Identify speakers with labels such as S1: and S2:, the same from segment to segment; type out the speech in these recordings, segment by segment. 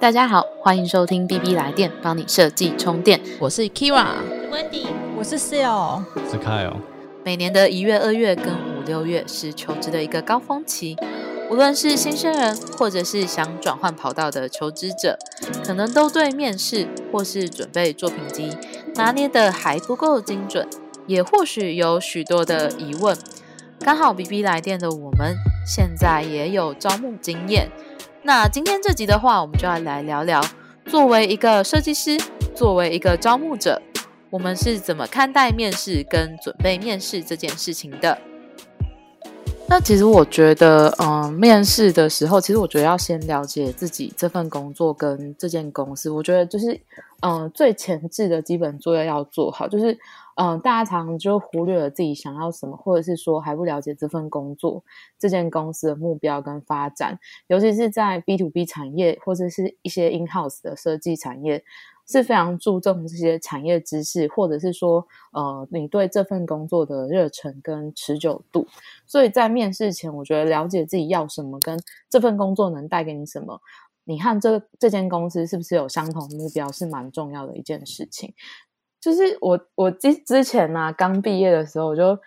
S1: 大家好，欢迎收听 B B 来电，帮你设计充电。
S2: 我是
S3: Kira，Wendy，
S4: 我是 Seal，
S5: 是 Kyle，
S1: 每年的一月、二月跟五六月是求职的一个高峰期，无论是新生人或者是想转换跑道的求职者，可能都对面试或是准备作品集拿捏的还不够精准，也或许有许多的疑问。刚好 B B 来电的我们现在也有招募经验。那今天这集的话，我们就要来聊聊，作为一个设计师，作为一个招募者，我们是怎么看待面试跟准备面试这件事情的？那其实我觉得，嗯，面试的时候，其实我觉得要先了解自己这份工作跟这间公司。我觉得就是，嗯，最前置的基本作业要做好。就是，嗯，大家常常就忽略了自己想要什么，或者是说还不了解这份工作、这间公司的目标跟发展。尤其是在 B to B 产业或者是一些 in house 的设计产业。是非常注重这些产业知识，或者是说，呃，你对这份工作的热忱跟持久度。所以在面试前，我觉得了解自己要什么，跟这份工作能带给你什么，你和这这间公司是不是有相同目标，是蛮重要的一件事情。就是我我之之前呢、啊，刚毕业的时候，我就。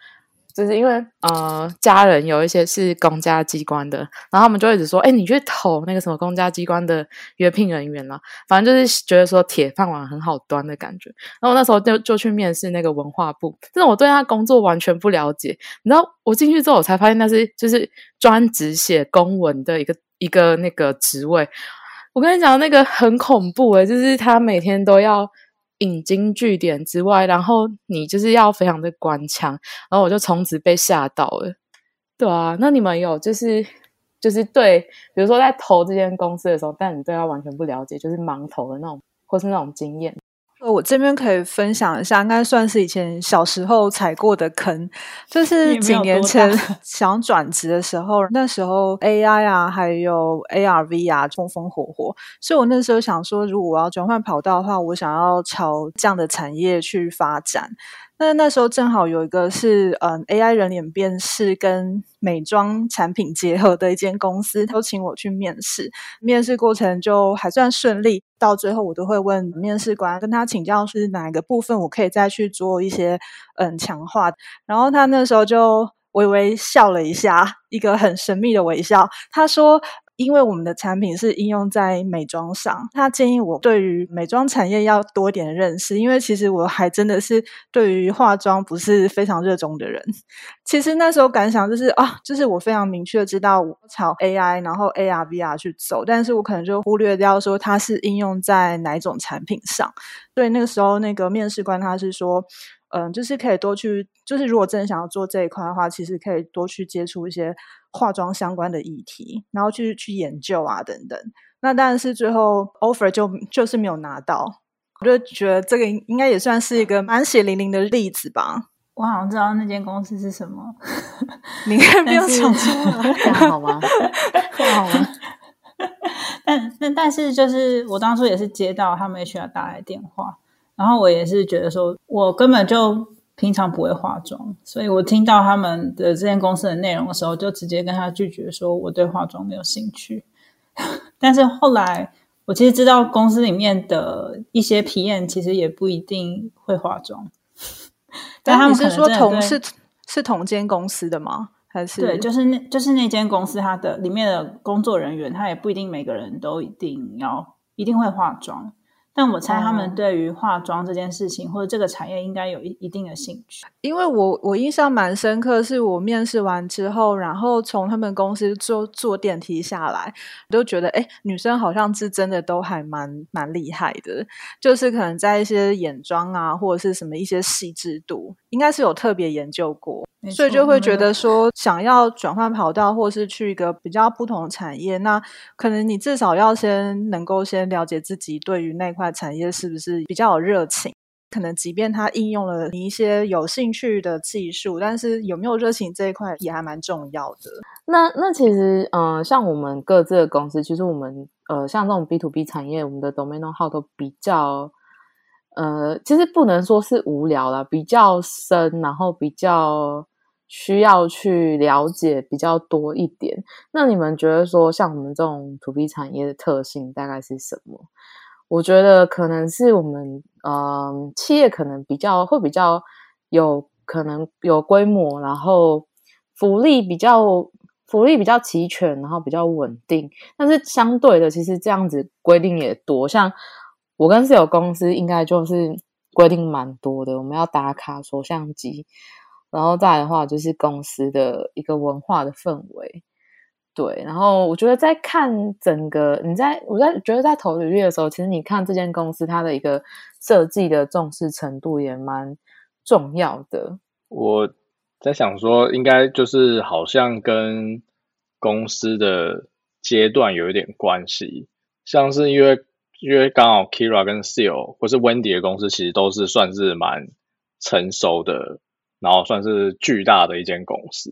S1: 就是因为呃，家人有一些是公家机关的，然后他们就一直说：“哎，你去投那个什么公家机关的约聘人员啦。”反正就是觉得说铁饭碗很好端的感觉。然后我那时候就就去面试那个文化部，但是我对他工作完全不了解。你知道，我进去之后我才发现那是就是专职写公文的一个一个那个职位。我跟你讲，那个很恐怖诶、就是他每天都要。引经据典之外，然后你就是要非常的官腔，然后我就从此被吓到了。对啊，那你们有就是就是对，比如说在投这间公司的时候，但你对他完全不了解，就是盲投的那种，或是那种经验。
S4: 我这边可以分享一下，应该算是以前小时候踩过的坑，就是几年前 想转职的时候，那时候 AI 啊，还有 ARV 啊，风风火火，所以我那时候想说，如果我要转换跑道的话，我想要朝这样的产业去发展。那那时候正好有一个是嗯 AI 人脸辨识跟美妆产品结合的一间公司，都请我去面试。面试过程就还算顺利，到最后我都会问面试官，跟他请教是哪一个部分我可以再去做一些嗯强化。然后他那时候就微微笑了一下，一个很神秘的微笑。他说。因为我们的产品是应用在美妆上，他建议我对于美妆产业要多点认识，因为其实我还真的是对于化妆不是非常热衷的人。其实那时候感想就是啊，就是我非常明确知道我朝 AI 然后 AR VR 去走，但是我可能就忽略掉说它是应用在哪一种产品上。所以那个时候那个面试官他是说。嗯，就是可以多去，就是如果真的想要做这一块的话，其实可以多去接触一些化妆相关的议题，然后去去研究啊等等。那当然是最后 offer 就就是没有拿到，我就觉得这个应该也算是一个蛮血淋淋的例子吧。
S3: 我好像知道那间公司是什么，
S4: 你应该 不用讲出来，
S1: 这样好吗？这样好吗？
S3: 但但但是就是我当初也是接到他们 HR 打来电话。然后我也是觉得说，我根本就平常不会化妆，所以我听到他们的这间公司的内容的时候，就直接跟他拒绝说我对化妆没有兴趣。但是后来我其实知道公司里面的一些皮验其实也不一定会化妆。
S4: 但他们是说同是是同间公司的吗？还是
S3: 对，就是那就是那间公司它的里面的工作人员，他也不一定每个人都一定要一定会化妆。但我猜他们对于化妆这件事情、哦、或者这个产业应该有一一定的兴趣，
S4: 因为我我印象蛮深刻，是我面试完之后，然后从他们公司坐坐电梯下来，我就觉得哎，女生好像是真的都还蛮蛮厉害的，就是可能在一些眼妆啊或者是什么一些细致度，应该是有特别研究过，所以就会觉得说想要转换跑道或是去一个比较不同的产业，那可能你至少要先能够先了解自己对于那块产业是不是比较有热情。可能即便它应用了你一些有兴趣的技术，但是有没有热情这一块也还蛮重要的。
S1: 那那其实，嗯、呃，像我们各自的公司，其实我们呃，像这种 B to B 产业，我们的 domain how 都比较，呃，其实不能说是无聊啦，比较深，然后比较需要去了解比较多一点。那你们觉得说，像我们这种土地产业的特性大概是什么？我觉得可能是我们嗯，企业可能比较会比较有可能有规模，然后福利比较福利比较齐全，然后比较稳定。但是相对的，其实这样子规定也多，像我跟室友公司应该就是规定蛮多的，我们要打卡、收相机。然后再的话，就是公司的一个文化的氛围，对。然后我觉得在看整个，你在我在觉得在投履历的时候，其实你看这间公司它的一个设计的重视程度也蛮重要的。
S2: 我在想说，应该就是好像跟公司的阶段有一点关系，像是因为因为刚好 Kira 跟 Seal 或是 Wendy 的公司，其实都是算是蛮成熟的。然后算是巨大的一间公司，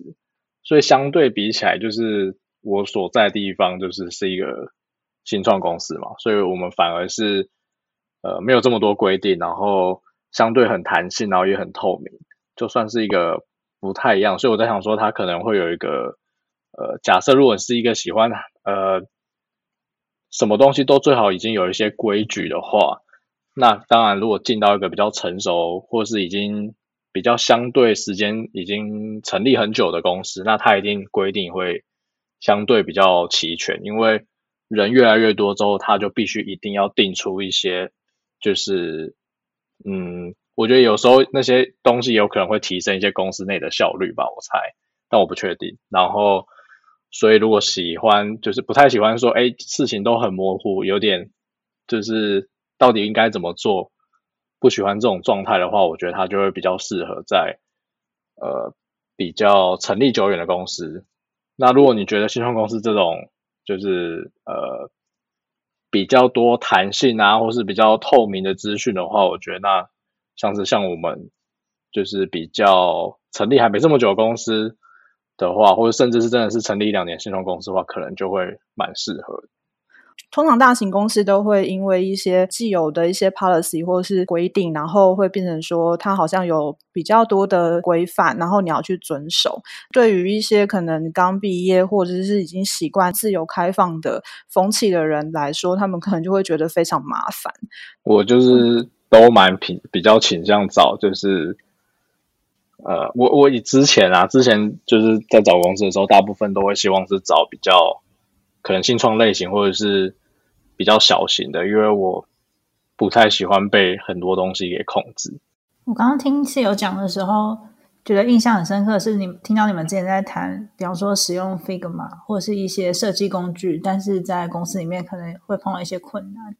S2: 所以相对比起来，就是我所在地方就是是一个新创公司嘛，所以我们反而是呃没有这么多规定，然后相对很弹性，然后也很透明，就算是一个不太一样。所以我在想说，它可能会有一个呃，假设如果是一个喜欢呃什么东西都最好已经有一些规矩的话，那当然如果进到一个比较成熟或是已经比较相对时间已经成立很久的公司，那它一定规定会相对比较齐全，因为人越来越多之后，它就必须一定要定出一些，就是嗯，我觉得有时候那些东西有可能会提升一些公司内的效率吧，我猜，但我不确定。然后，所以如果喜欢，就是不太喜欢说，哎，事情都很模糊，有点就是到底应该怎么做。不喜欢这种状态的话，我觉得他就会比较适合在呃比较成立久远的公司。那如果你觉得新创公司这种就是呃比较多弹性啊，或是比较透明的资讯的话，我觉得那像是像我们就是比较成立还没这么久的公司的话，或者甚至是真的是成立一两年新创公司的话，可能就会蛮适合。
S4: 通常大型公司都会因为一些既有的一些 policy 或是规定，然后会变成说它好像有比较多的规范，然后你要去遵守。对于一些可能刚毕业或者是已经习惯自由开放的风气的人来说，他们可能就会觉得非常麻烦。
S2: 我就是都蛮平比较倾向找，就是呃，我我以之前啊，之前就是在找公司的时候，大部分都会希望是找比较可能新创类型或者是。比较小型的，因为我不太喜欢被很多东西给控制。
S3: 我刚刚听室友讲的时候，觉得印象很深刻，是你听到你们之前在谈，比方说使用 Figma 或者是一些设计工具，但是在公司里面可能会碰到一些困难。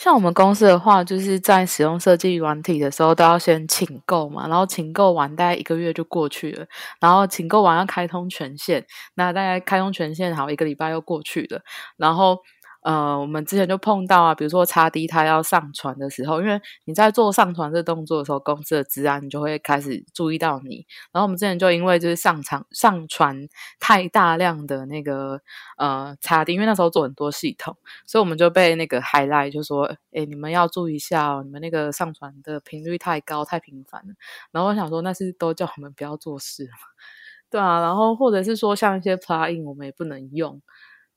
S1: 像我们公司的话，就是在使用设计软体的时候，都要先请购嘛，然后请购完大概一个月就过去了，然后请购完要开通权限，那大概开通权限好一个礼拜又过去了，然后。呃，我们之前就碰到啊，比如说叉 D 它要上传的时候，因为你在做上传这动作的时候，公司的治安你就会开始注意到你。然后我们之前就因为就是上场上传太大量的那个呃叉 D，因为那时候做很多系统，所以我们就被那个 highlight 就说，哎，你们要注意一下，你们那个上传的频率太高太频繁了。然后我想说，那是都叫我们不要做事 对啊。然后或者是说像一些 plugin 我们也不能用。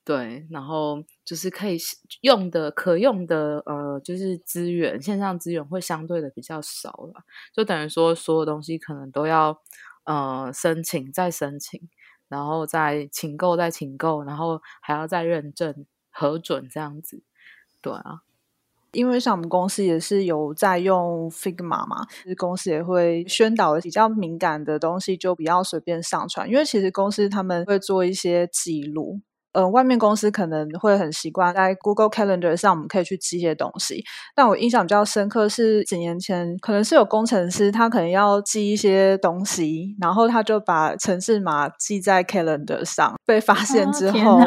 S1: 对，然后就是可以用的、可用的，呃，就是资源，线上资源会相对的比较少了，就等于说所有东西可能都要呃申请再申请，然后再请购再请购，然后还要再认证核准这样子。对啊，
S4: 因为像我们公司也是有在用 Figma 嘛，其实公司也会宣导比较敏感的东西就不要随便上传，因为其实公司他们会做一些记录。呃，外面公司可能会很习惯在 Google Calendar 上，我们可以去记一些东西。但我印象比较深刻是几年前，可能是有工程师他可能要记一些东西，然后他就把城市码记在 Calendar 上，被发现之后，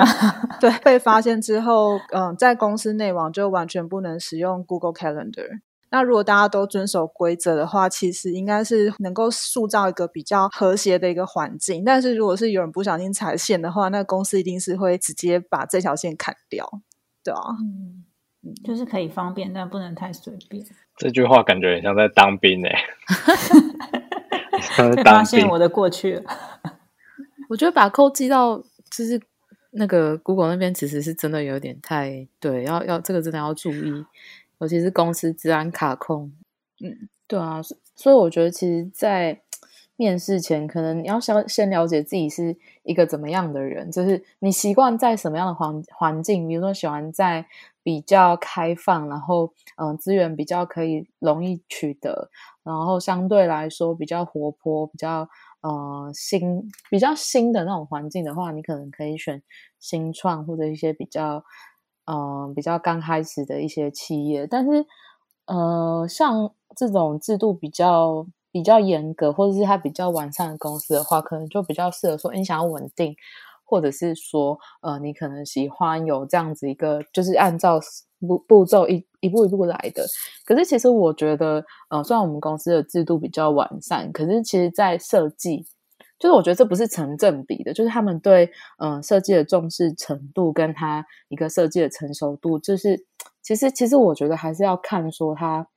S4: 对，被发现之后，嗯，在公司内网就完全不能使用 Google Calendar。那如果大家都遵守规则的话，其实应该是能够塑造一个比较和谐的一个环境。但是如果是有人不小心踩线的话，那公司一定是会直接把这条线砍掉，对啊，
S3: 嗯，就是可以方便，但不能太随便。
S2: 这句话感觉很像在当兵哎，
S3: 发现我的过去了。
S1: 我觉得把扣寄到就是那个 Google 那边，其实是真的有点太对，要要这个真的要注意，尤其是公司治安卡控。嗯，对啊，所以我觉得其实，在面试前，可能你要先先了解自己是一个怎么样的人，就是你习惯在什么样的环环境，比如说喜欢在比较开放，然后嗯资源比较可以容易取得，然后相对来说比较活泼、比较呃新、比较新的那种环境的话，你可能可以选新创或者一些比较嗯比较刚开始的一些企业，但是呃像这种制度比较。比较严格，或者是它比较完善的公司的话，可能就比较适合说，你想要稳定，或者是说，呃，你可能喜欢有这样子一个，就是按照步步骤一一步一步来的。可是其实我觉得，呃，虽然我们公司的制度比较完善，可是其实在设计，就是我觉得这不是成正比的，就是他们对嗯设计的重视程度，跟他一个设计的成熟度，就是其实其实我觉得还是要看说他。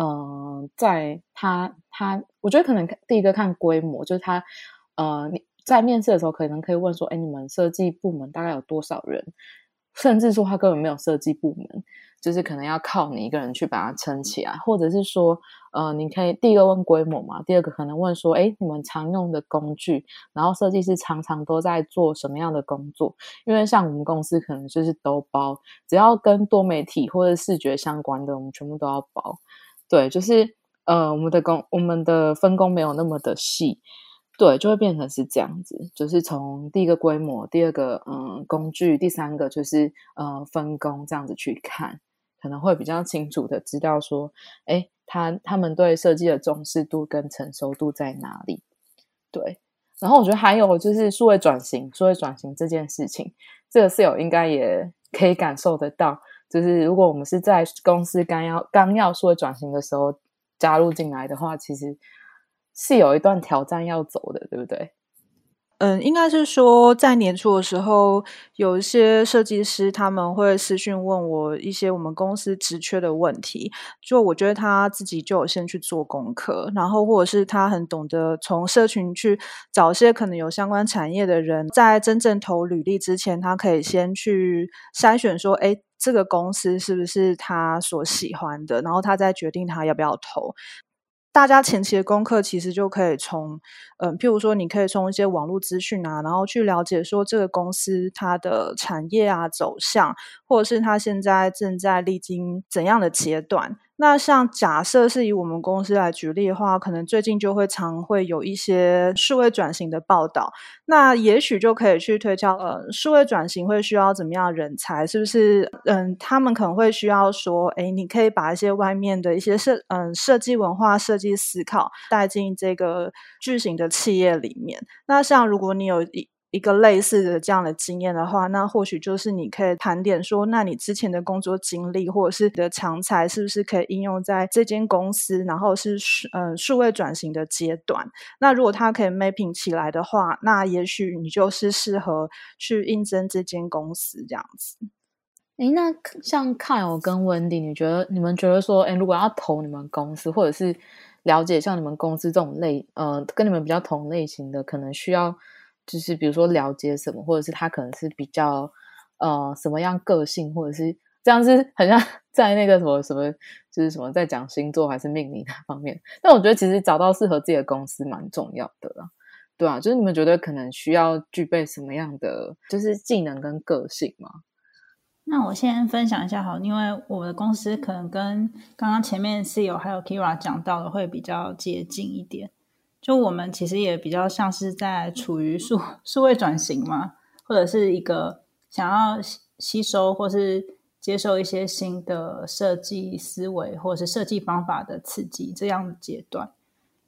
S1: 嗯，在他他，我觉得可能第一个看规模，就是他呃，你在面试的时候可能可以问说，哎，你们设计部门大概有多少人？甚至说他根本没有设计部门，就是可能要靠你一个人去把它撑起来，或者是说，呃，你可以第一个问规模嘛，第二个可能问说，哎，你们常用的工具，然后设计师常常都在做什么样的工作？因为像我们公司可能就是都包，只要跟多媒体或者视觉相关的，我们全部都要包。对，就是呃，我们的工，我们的分工没有那么的细，对，就会变成是这样子。就是从第一个规模，第二个嗯工具，第三个就是呃分工这样子去看，可能会比较清楚的知道说，哎，他他们对设计的重视度跟成熟度在哪里？对，然后我觉得还有就是数位转型，数位转型这件事情，这个室友应该也可以感受得到。就是如果我们是在公司刚要刚要数位转型的时候加入进来的话，其实是有一段挑战要走的，对不对？
S4: 嗯，应该是说在年初的时候，有一些设计师他们会私讯问我一些我们公司职缺的问题，就我觉得他自己就有先去做功课，然后或者是他很懂得从社群去找一些可能有相关产业的人，在真正投履历之前，他可以先去筛选说，哎。这个公司是不是他所喜欢的？然后他再决定他要不要投。大家前期的功课其实就可以从，嗯，譬如说，你可以从一些网络资讯啊，然后去了解说这个公司它的产业啊走向，或者是它现在正在历经怎样的阶段。那像假设是以我们公司来举例的话，可能最近就会常会有一些数位转型的报道，那也许就可以去推敲，呃，数位转型会需要怎么样人才？是不是？嗯，他们可能会需要说，哎，你可以把一些外面的一些设，嗯，设计文化、设计思考带进这个巨型的企业里面。那像如果你有一一个类似的这样的经验的话，那或许就是你可以盘点说，那你之前的工作经历或者是你的长才，是不是可以应用在这间公司？然后是嗯数位转型的阶段。那如果它可以 mapping 起来的话，那也许你就是适合去应征这间公司这样子。
S1: 诶，那像 Kyle 跟 Wendy，你觉得你们觉得说，诶，如果要投你们公司，或者是了解像你们公司这种类，呃，跟你们比较同类型的，可能需要。就是比如说了解什么，或者是他可能是比较呃什么样个性，或者是这样是很像 在那个什么什么，就是什么在讲星座还是命理那方面。但我觉得其实找到适合自己的公司蛮重要的啦，对啊，就是你们觉得可能需要具备什么样的就是技能跟个性吗？
S3: 那我先分享一下好，因为我的公司可能跟刚刚前面 CEO 还有 Kira 讲到的会比较接近一点。就我们其实也比较像是在处于数 数位转型嘛，或者是一个想要吸收或是接受一些新的设计思维或者是设计方法的刺激这样的阶段，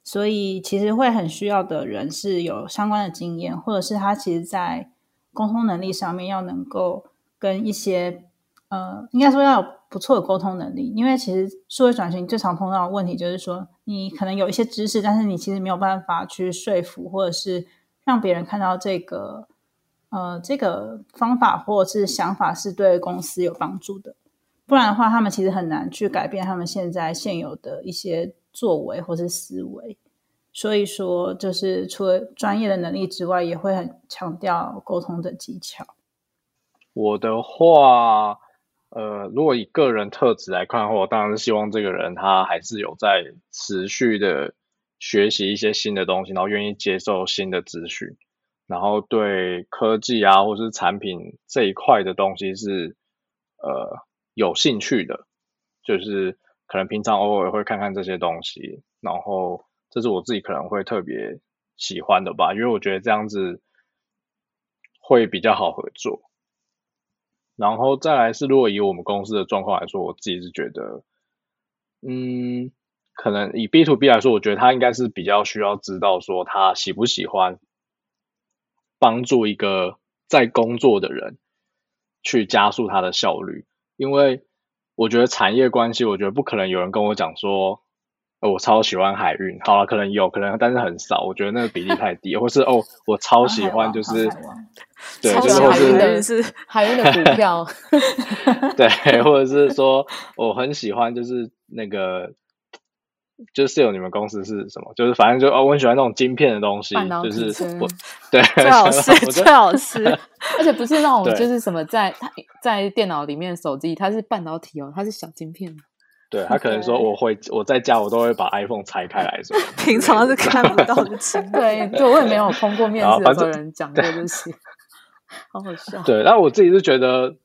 S3: 所以其实会很需要的人是有相关的经验，或者是他其实在沟通能力上面要能够跟一些呃，应该说要有不错的沟通能力，因为其实数位转型最常碰到的问题就是说。你可能有一些知识，但是你其实没有办法去说服，或者是让别人看到这个呃这个方法或者是想法是对公司有帮助的。不然的话，他们其实很难去改变他们现在现有的一些作为或是思维。所以说就是除了专业的能力之外，也会很强调沟通的技巧。
S2: 我的话，呃，如果以个人特质来看的话，我当然是希望这个人他还是有在持续的学习一些新的东西，然后愿意接受新的资讯，然后对科技啊或是产品这一块的东西是呃有兴趣的，就是可能平常偶尔会看看这些东西，然后这是我自己可能会特别喜欢的吧，因为我觉得这样子会比较好合作。然后再来是，如果以我们公司的状况来说，我自己是觉得，嗯，可能以 B to B 来说，我觉得他应该是比较需要知道说他喜不喜欢帮助一个在工作的人去加速他的效率，因为我觉得产业关系，我觉得不可能有人跟我讲说。我超喜欢海运，好了，可能有可能，但是很少。我觉得那个比例太低，或是哦，我超喜欢，就是 对，就是或
S1: 是 海运的股票，
S2: 对，或者是说我很喜欢，就是那个，就是有你们公司是什么？就是反正就哦，我很喜欢那种晶片的东西，就是我对
S4: 最好吃最好吃，
S1: 而且不是那种就是什么在在电脑里面手机，它是半导体哦，它是小晶片。
S2: 对他可能说我会我在家我都会把 iPhone 拆开来说，
S4: 平常是看不到的。
S1: 对，就我也没有通过面试的时候人讲过这些，好好笑。
S2: 对，但我自己是觉得，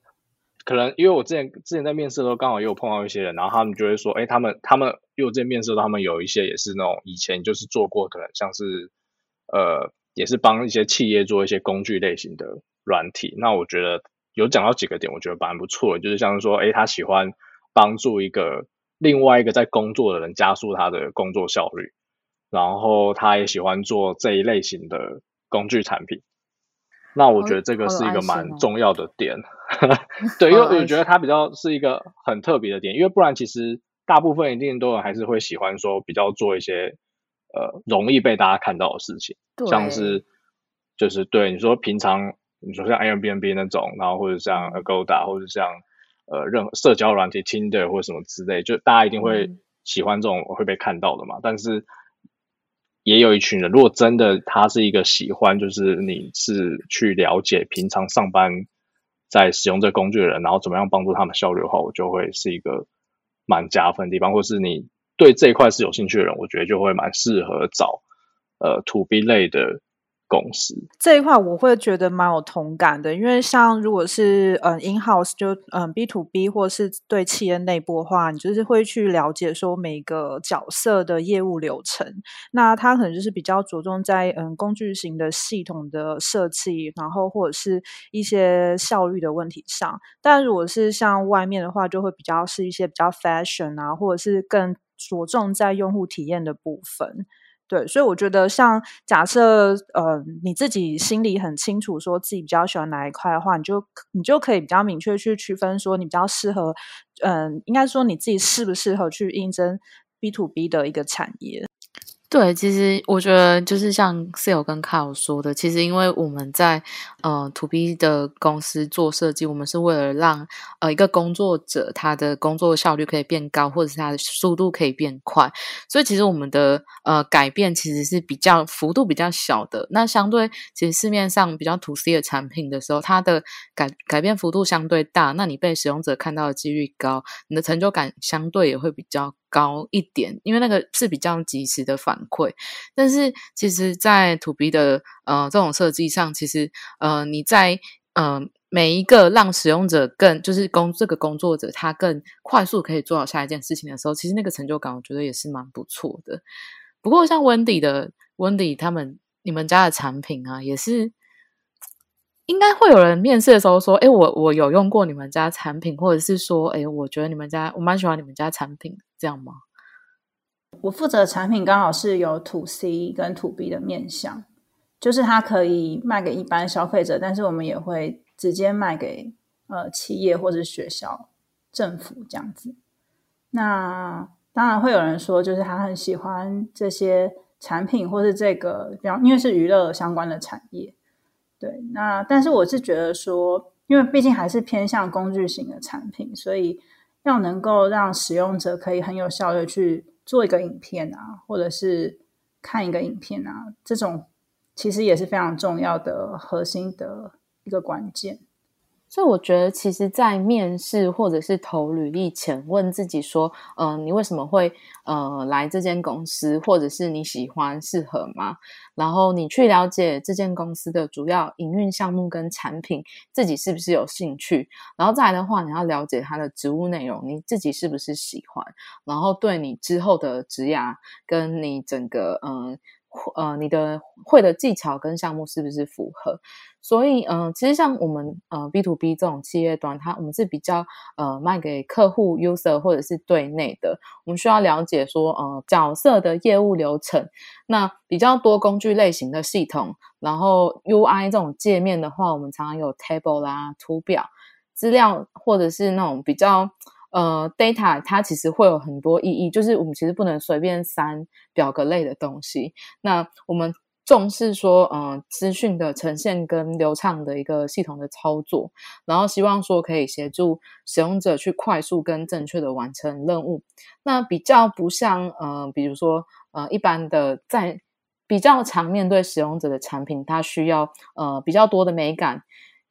S2: 可能因为我之前之前在面试的时候刚好也有碰到一些人，然后他们就会说，哎，他们他们因为我之前面试的时候，他们有一些也是那种以前就是做过，可能像是呃也是帮一些企业做一些工具类型的软体。那我觉得有讲到几个点，我觉得蛮不错的，就是像是说，哎，他喜欢帮助一个。另外一个在工作的人加速他的工作效率，然后他也喜欢做这一类型的工具产品。那我觉得这个是一个蛮重要的点，对，因为我觉得它比较是一个很特别的点，因为不然其实大部分一定都还是会喜欢说比较做一些呃容易被大家看到的事情，像是就是对你说平常你说像 Airbnb 那种，然后或者像 Agoda 或者像。呃，任何社交软体，Tinder 或者什么之类，就大家一定会喜欢这种会被看到的嘛。但是也有一群人，如果真的他是一个喜欢，就是你是去了解平常上班在使用这工具的人，然后怎么样帮助他们效率的话，我就会是一个蛮加分的地方。或是你对这一块是有兴趣的人，我觉得就会蛮适合找呃 To B 类的。公司
S4: 这一块我会觉得蛮有同感的，因为像如果是嗯 in house 就嗯 B to B 或是对企业内部的话，你就是会去了解说每个角色的业务流程，那他可能就是比较着重在嗯工具型的系统的设计，然后或者是一些效率的问题上。但如果是像外面的话，就会比较是一些比较 fashion 啊，或者是更着重在用户体验的部分。对，所以我觉得，像假设呃你自己心里很清楚，说自己比较喜欢哪一块的话，你就你就可以比较明确去区分，说你比较适合，嗯，应该说你自己适不适合去应征 B to B 的一个产业。
S1: 对，其实我觉得就是像 Sale 跟 Carl 说的，其实因为我们在呃 To B 的公司做设计，我们是为了让呃一个工作者他的工作效率可以变高，或者是他的速度可以变快，所以其实我们的呃改变其实是比较幅度比较小的。那相对其实市面上比较 To C 的产品的时候，它的改改变幅度相对大，那你被使用者看到的几率高，你的成就感相对也会比较。高一点，因为那个是比较及时的反馈。但是其实，在 To B 的呃这种设计上，其实呃你在呃每一个让使用者更就是工这个工作者他更快速可以做好下一件事情的时候，其实那个成就感我觉得也是蛮不错的。不过像 Wendy 的 Wendy 他们你们家的产品啊，也是。应该会有人面试的时候说：“哎，我我有用过你们家产品，或者是说，哎，我觉得你们家我蛮喜欢你们家产品，这样吗？”
S3: 我负责的产品刚好是有 To C 跟 To B 的面向，就是它可以卖给一般消费者，但是我们也会直接卖给呃企业或者学校、政府这样子。那当然会有人说，就是他很喜欢这些产品，或是这个，比方因为是娱乐相关的产业。对，那但是我是觉得说，因为毕竟还是偏向工具型的产品，所以要能够让使用者可以很有效的去做一个影片啊，或者是看一个影片啊，这种其实也是非常重要的核心的一个关键。
S1: 所以我觉得，其实，在面试或者是投履历前，问自己说：“嗯，你为什么会呃来这间公司，或者是你喜欢、适合吗？”然后你去了解这间公司的主要营运项目跟产品，自己是不是有兴趣？然后再来的话，你要了解它的职务内容，你自己是不是喜欢？然后对你之后的职涯跟你整个嗯。呃，呃你的会的技巧跟项目是不是符合？所以，嗯，其实像我们呃 B to B 这种企业端，它我们是比较呃卖给客户 user 或者是对内的，我们需要了解说呃角色的业务流程。那比较多工具类型的系统，然后 UI 这种界面的话，我们常常有 table 啦、图表、资料，或者是那种比较。呃，data 它其实会有很多意义，就是我们其实不能随便删表格类的东西。那我们重视说，嗯，资讯的呈现跟流畅的一个系统的操作，然后希望说可以协助使用者去快速跟正确的完成任务。那比较不像，呃，比如说，呃，一般的在比较常面对使用者的产品，它需要呃比较多的美感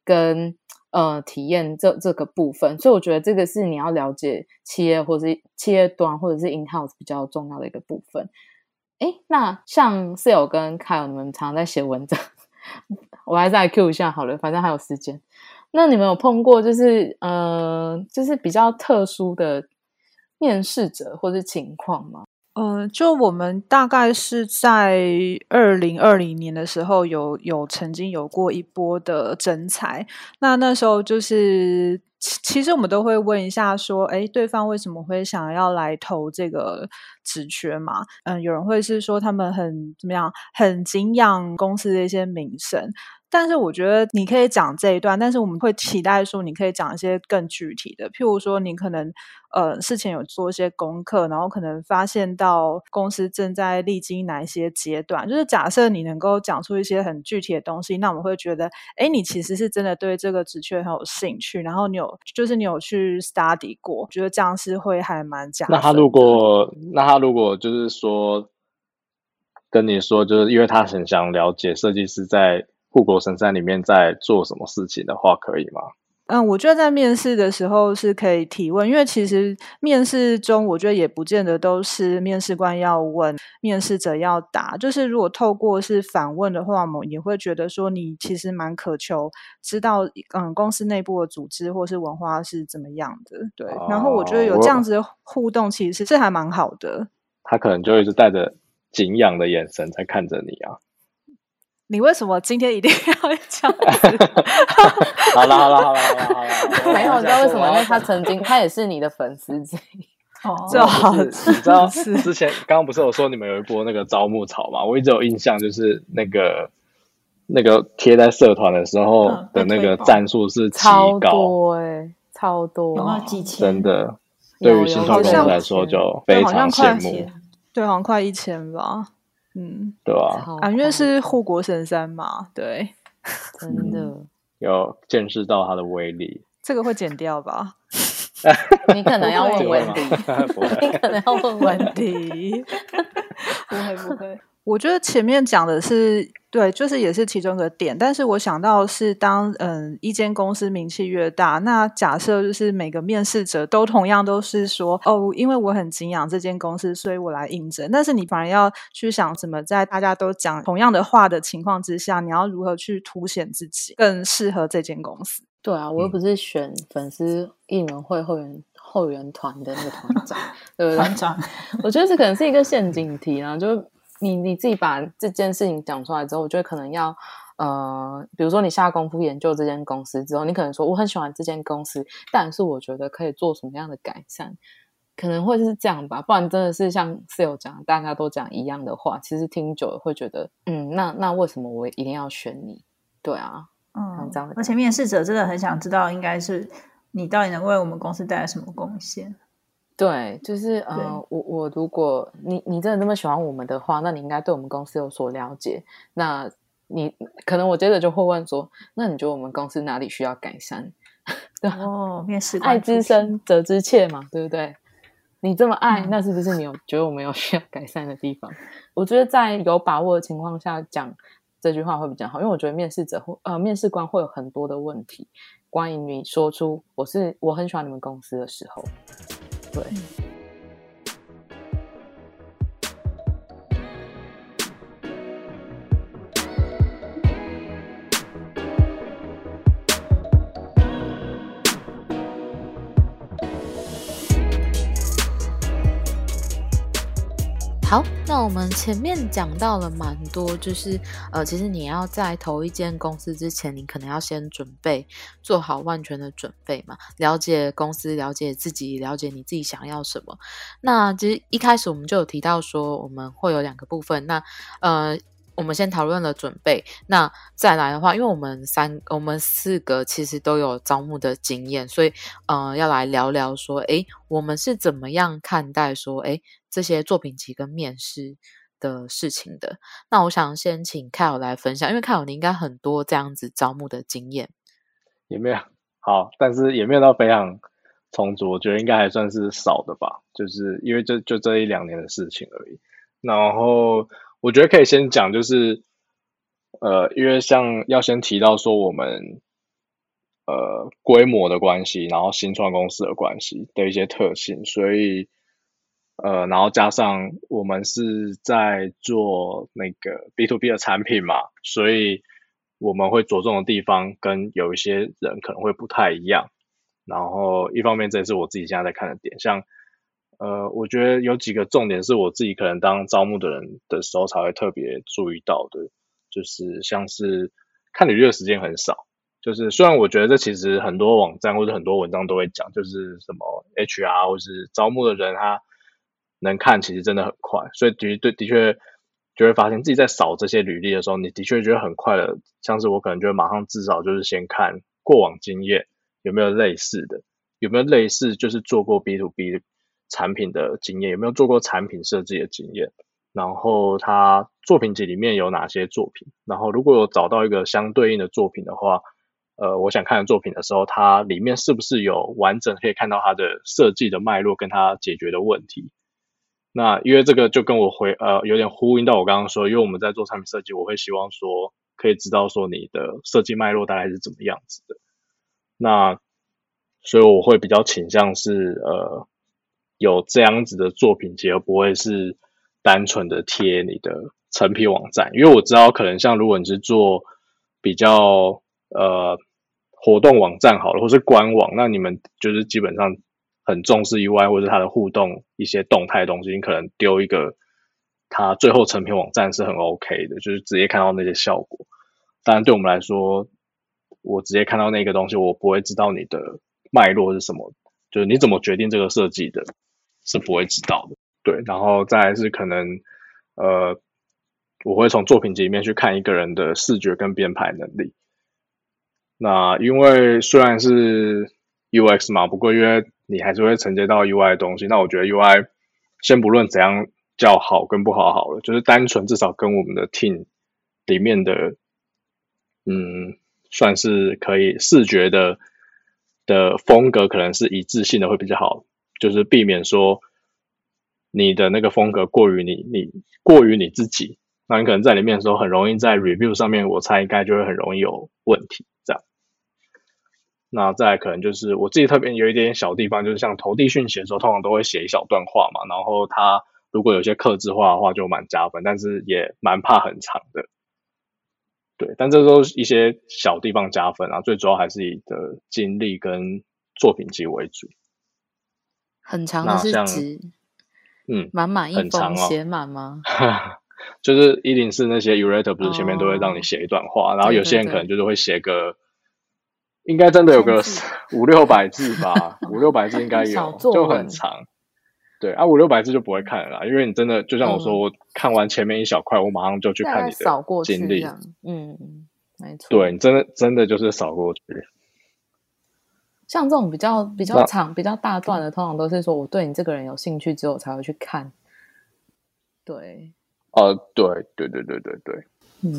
S1: 跟。呃，体验这这个部分，所以我觉得这个是你要了解企业或者是企业端或者是 in house 比较重要的一个部分。哎，那像 Sale 跟 k y 你们常常在写文章，我还再 Q 一下好了，反正还有时间。那你们有碰过就是呃，就是比较特殊的面试者或者情况吗？
S4: 嗯，就我们大概是在二零二零年的时候，有有曾经有过一波的征才。那那时候就是，其实我们都会问一下，说，哎，对方为什么会想要来投这个职缺嘛？嗯，有人会是说他们很怎么样，很敬仰公司的一些名声。但是我觉得你可以讲这一段，但是我们会期待说你可以讲一些更具体的，譬如说你可能呃事前有做一些功课，然后可能发现到公司正在历经哪一些阶段。就是假设你能够讲出一些很具体的东西，那我们会觉得，哎，你其实是真的对这个职缺很有兴趣，然后你有就是你有去 study 过，觉得这样是会还蛮讲。
S2: 那他如果那他如果就是说跟你说，就是因为他很想了解设计师在。护国神山里面在做什么事情的话，可以吗？
S4: 嗯，我觉得在面试的时候是可以提问，因为其实面试中，我觉得也不见得都是面试官要问，面试者要答。就是如果透过是反问的话，我们也会觉得说你其实蛮渴求知道，嗯，公司内部的组织或是文化是怎么样的。对，然后我觉得有这样子的互动，其实是还蛮好的。
S2: 他可能就一直带着敬仰的眼神在看着你啊。
S4: 你为什么今天一定要讲？
S2: 好了好了好了好了好了，
S1: 没有，你知道为什么？因为他曾经，他也是你的粉丝之一。
S4: 哦，就好，
S2: 你知道之前刚刚不是有说你们有一波那个招募潮嘛？我一直有印象，就是那个那个贴在社团的时候的那个战术是
S1: 超高哎，超多，
S3: 有没有几千？
S2: 真的，对于新创公司来说就非常羡慕。
S4: 对，好像快一千吧。嗯，
S2: 对吧？
S4: 啊，因为是护国神山嘛，对，
S1: 真的
S2: 有见识到它的威力。
S4: 这个会剪掉吧？
S1: 你可能要问问题，你可能要问问
S4: 题，
S3: 不会不会。
S4: 我觉得前面讲的是对，就是也是其中一个点。但是我想到是，当嗯一间公司名气越大，那假设就是每个面试者都同样都是说哦，因为我很敬仰这间公司，所以我来应征。但是你反而要去想，怎么在大家都讲同样的话的情况之下，你要如何去凸显自己更适合这间公司？
S1: 对啊，我又不是选粉丝艺人会会员后援团的那个团长，对不对？
S3: 团长，
S1: 我觉得这可能是一个陷阱题啊，就。你你自己把这件事情讲出来之后，我觉得可能要呃，比如说你下功夫研究这间公司之后，你可能说我很喜欢这间公司，但是我觉得可以做什么样的改善，可能会是这样吧。不然真的是像室友讲，大家都讲一样的话，其实听久了会觉得，嗯，那那为什么我一定要选你？对啊，嗯，这样。
S3: 而且面试者真的很想知道，应该是你到底能为我们公司带来什么贡献。
S1: 对，就是呃，我我如果你你真的那么喜欢我们的话，那你应该对我们公司有所了解。那你可能我接着就会问说，那你觉得我们公司哪里需要改善？
S3: 哦，面试
S1: 爱之深责之切嘛，对不对？你这么爱，那是不是你有觉得我们有 需要改善的地方？我觉得在有把握的情况下讲这句话会比较好，因为我觉得面试者会呃面试官会有很多的问题，关于你说出我是我很喜欢你们公司的时候，对。好，那我们前面讲到了蛮多，就是呃，其实你要在投一间公司之前，你可能要先准备做好万全的准备嘛，了解公司，了解自己，了解你自己想要什么。那其实一开始我们就有提到说，我们会有两个部分，那呃。我们先讨论了准备，那再来的话，因为我们三、我们四个其实都有招募的经验，所以呃，要来聊聊说，诶，我们是怎么样看待说，诶，这些作品集跟面试的事情的？那我想先请凯尔来分享，因为凯尔你应该很多这样子招募的经验，
S2: 也没有好，但是也没有到非常充足，我觉得应该还算是少的吧，就是因为就就这一两年的事情而已，然后。我觉得可以先讲，就是呃，因为像要先提到说我们呃规模的关系，然后新创公司的关系的一些特性，所以呃，然后加上我们是在做那个 B to B 的产品嘛，所以我们会着重的地方跟有一些人可能会不太一样。然后一方面这也是我自己现在在看的点，像。呃，我觉得有几个重点是我自己可能当招募的人的时候才会特别注意到的，就是像是看履历的时间很少，就是虽然我觉得这其实很多网站或者很多文章都会讲，就是什么 HR 或是招募的人他能看其实真的很快，所以的对的确就会发现自己在扫这些履历的时候，你的确觉得很快的，像是我可能就会马上至少就是先看过往经验有没有类似的，有没有类似就是做过 B to B。产品的经验有没有做过产品设计的经验？然后他作品集里面有哪些作品？然后如果有找到一个相对应的作品的话，呃，我想看的作品的时候，它里面是不是有完整可以看到它的设计的脉络跟它解决的问题？那因为这个就跟我回呃有点呼应到我刚刚说，因为我们在做产品设计，我会希望说可以知道说你的设计脉络大概是怎么样子的。那所以我会比较倾向是呃。有这样子的作品集，而不会是单纯的贴你的成品网站，因为我知道可能像如果你是做比较呃活动网站好了，或是官网，那你们就是基本上很重视 UI 或者它的互动一些动态东西，你可能丢一个它最后成品网站是很 OK 的，就是直接看到那些效果。当然对我们来说，我直接看到那个东西，我不会知道你的脉络是什么，就是你怎么决定这个设计的。是不会知道的，对，然后再是可能，呃，我会从作品集里面去看一个人的视觉跟编排能力。那因为虽然是 UX 嘛，不过因为你还是会承接到 UI 的东西，那我觉得 UI 先不论怎样叫好跟不好好了，就是单纯至少跟我们的 team 里面的，嗯，算是可以视觉的的风格可能是一致性的会比较好。就是避免说你的那个风格过于你你过于你自己，那你可能在里面的时候很容易在 review 上面，我猜应该就会很容易有问题。这样，那再可能就是我自己特别有一点小地方，就是像投递讯息的时候，通常都会写一小段话嘛，然后他如果有些克制化的话，就蛮加分，但是也蛮怕很长的。对，但这都是一些小地方加分啊，最主要还是以的经历跟作品集为主。
S1: 很长的是指，
S2: 嗯，
S1: 满满一封写满吗？
S2: 就是一零四那些 urate 不是前面都会让你写一段话，然后有些人可能就是会写个，应该真的有个五六百字吧，五六百字应该 有，就很长。对啊，五六百字就不会看了啦，因为你真的就像我说，我看完前面一小块，我马上就去看你的经历，
S1: 嗯，没错，
S2: 对你真的真的就是扫过去。
S1: 像这种比较比较长、比较大段的，通常都是说我对你这个人有兴趣之后才会去看。对，
S2: 哦，对对对对对对。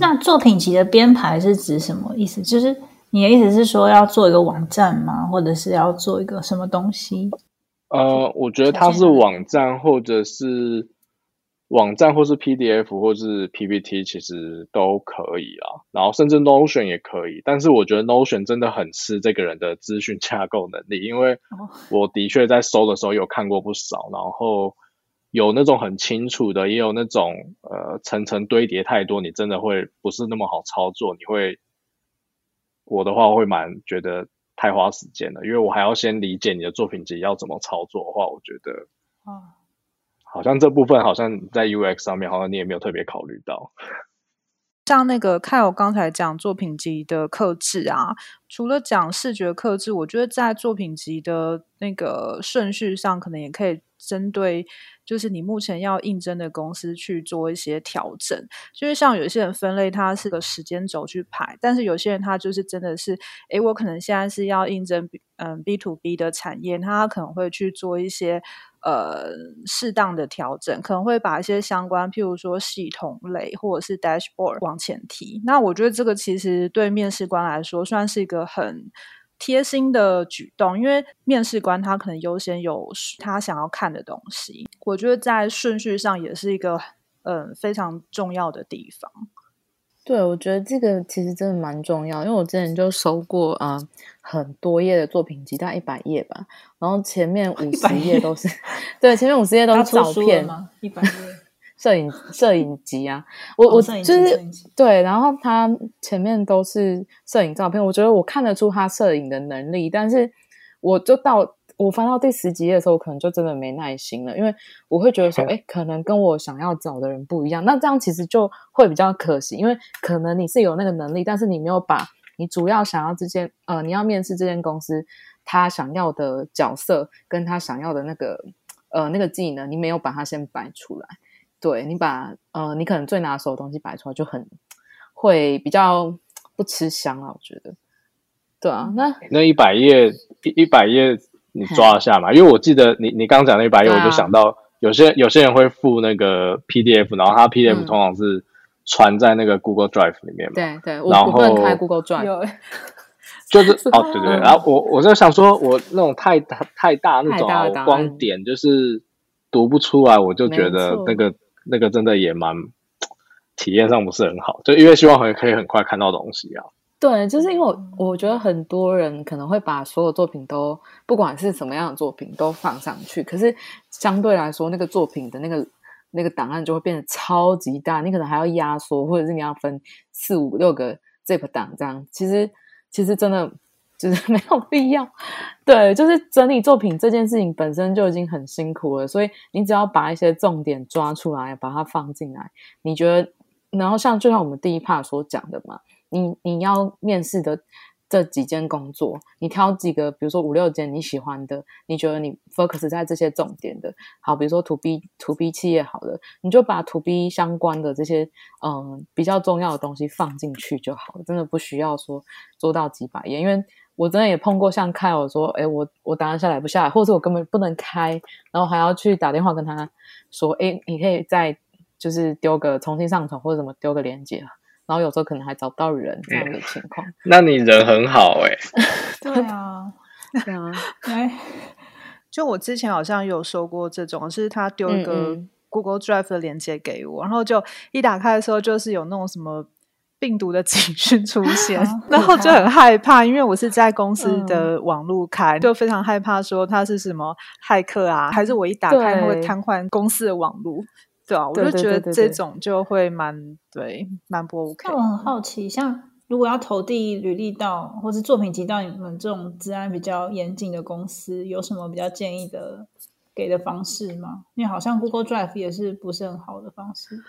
S3: 那作品集的编排是指什么意思？就是你的意思是说要做一个网站吗？或者是要做一个什么东西？
S2: 呃，我觉得它是网站或者是网站或是 PDF 或是 PPT，其实都可以啊。然后甚至 Notion 也可以，但是我觉得 Notion 真的很吃这个人的资讯架构能力，因为我的确在搜的时候有看过不少，然后有那种很清楚的，也有那种呃层层堆叠太多，你真的会不是那么好操作。你会我的话会蛮觉得。太花时间了，因为我还要先理解你的作品集要怎么操作的话，我觉得，啊，好像这部分好像在 UX 上面，好像你也没有特别考虑到。
S4: 像那个看我刚才讲作品集的克制啊，除了讲视觉克制，我觉得在作品集的那个顺序上，可能也可以针对。就是你目前要应征的公司去做一些调整，就是像有些人分类，它是个时间轴去排，但是有些人他就是真的是，诶，我可能现在是要应征嗯 B to B 的产业，他可能会去做一些呃适当的调整，可能会把一些相关，譬如说系统类或者是 dashboard 往前提。那我觉得这个其实对面试官来说算是一个很。贴心的举动，因为面试官他可能优先有他想要看的东西，我觉得在顺序上也是一个嗯非常重要的地方。
S1: 对，我觉得这个其实真的蛮重要，因为我之前就收过啊很多页的作品集，大概一百页吧，然后前面 五十页都是对，前面五十页 都是照片
S3: 吗？一百页。
S1: 摄影摄影集啊，我我就是对，然后他前面都是摄影照片，我觉得我看得出他摄影的能力，但是我就到我翻到第十集的时候，我可能就真的没耐心了，因为我会觉得说，哎，可能跟我想要找的人不一样，那这样其实就会比较可惜，因为可能你是有那个能力，但是你没有把你主要想要这间呃，你要面试这间公司他想要的角色跟他想要的那个呃那个技能，你没有把它先摆出来。对你把呃，你可能最拿手的东西摆出来，就很会比较不吃香啊。我觉得，对啊，那
S2: 那一百页一一百页你抓一下嘛？因为我记得你你刚讲那一百页，我就想到有些有些人会附那个 PDF，然后他 PDF 通常是传在那个 Google Drive 里面嘛。
S1: 对对，然后开 Google Drive，
S2: 就是哦对对，然后我我就想说，我那种太太大那种光点，就是读不出来，我就觉得那个。那个真的也蛮体验上不是很好，就因为希望可以可以很快看到东西啊。
S1: 对，就是因为我我觉得很多人可能会把所有作品都不管是什么样的作品都放上去，可是相对来说，那个作品的那个那个档案就会变得超级大，你可能还要压缩，或者是你要分四五六个 zip 档这样。其实其实真的。就是 没有必要，对，就是整理作品这件事情本身就已经很辛苦了，所以你只要把一些重点抓出来，把它放进来，你觉得，然后像就像我们第一 part 所讲的嘛，你你要面试的。这几件工作，你挑几个，比如说五六件你喜欢的，你觉得你 focus 在这些重点的，好，比如说 to B to B 企业好了，你就把 to B 相关的这些嗯比较重要的东西放进去就好了，真的不需要说做到几百页，因为我真的也碰过像开我说，哎，我我答案下来不下来，或者我根本不能开，然后还要去打电话跟他说，哎，你可以再就是丢个重新上传或者什么丢个链接。然后有时候可能还找不到人这样的情况，
S2: 那你人很好哎。
S3: 对啊，对啊，
S4: 哎，就我之前好像有收过这种，是他丢一个 Google Drive 的链接给我，然后就一打开的时候，就是有那种什么病毒的警讯出现，然后就很害怕，因为我是在公司的网络开，就非常害怕说他是什么骇客啊，还是我一打开会瘫痪公司的网络。对啊，我就觉得这种就会蛮对，蛮不 OK。
S3: 那我很好奇，像如果要投递履历到或是作品集到你们这种治安比较严谨的公司，有什么比较建议的给的方式吗？因为好像 Google Drive 也是不是很好的方式。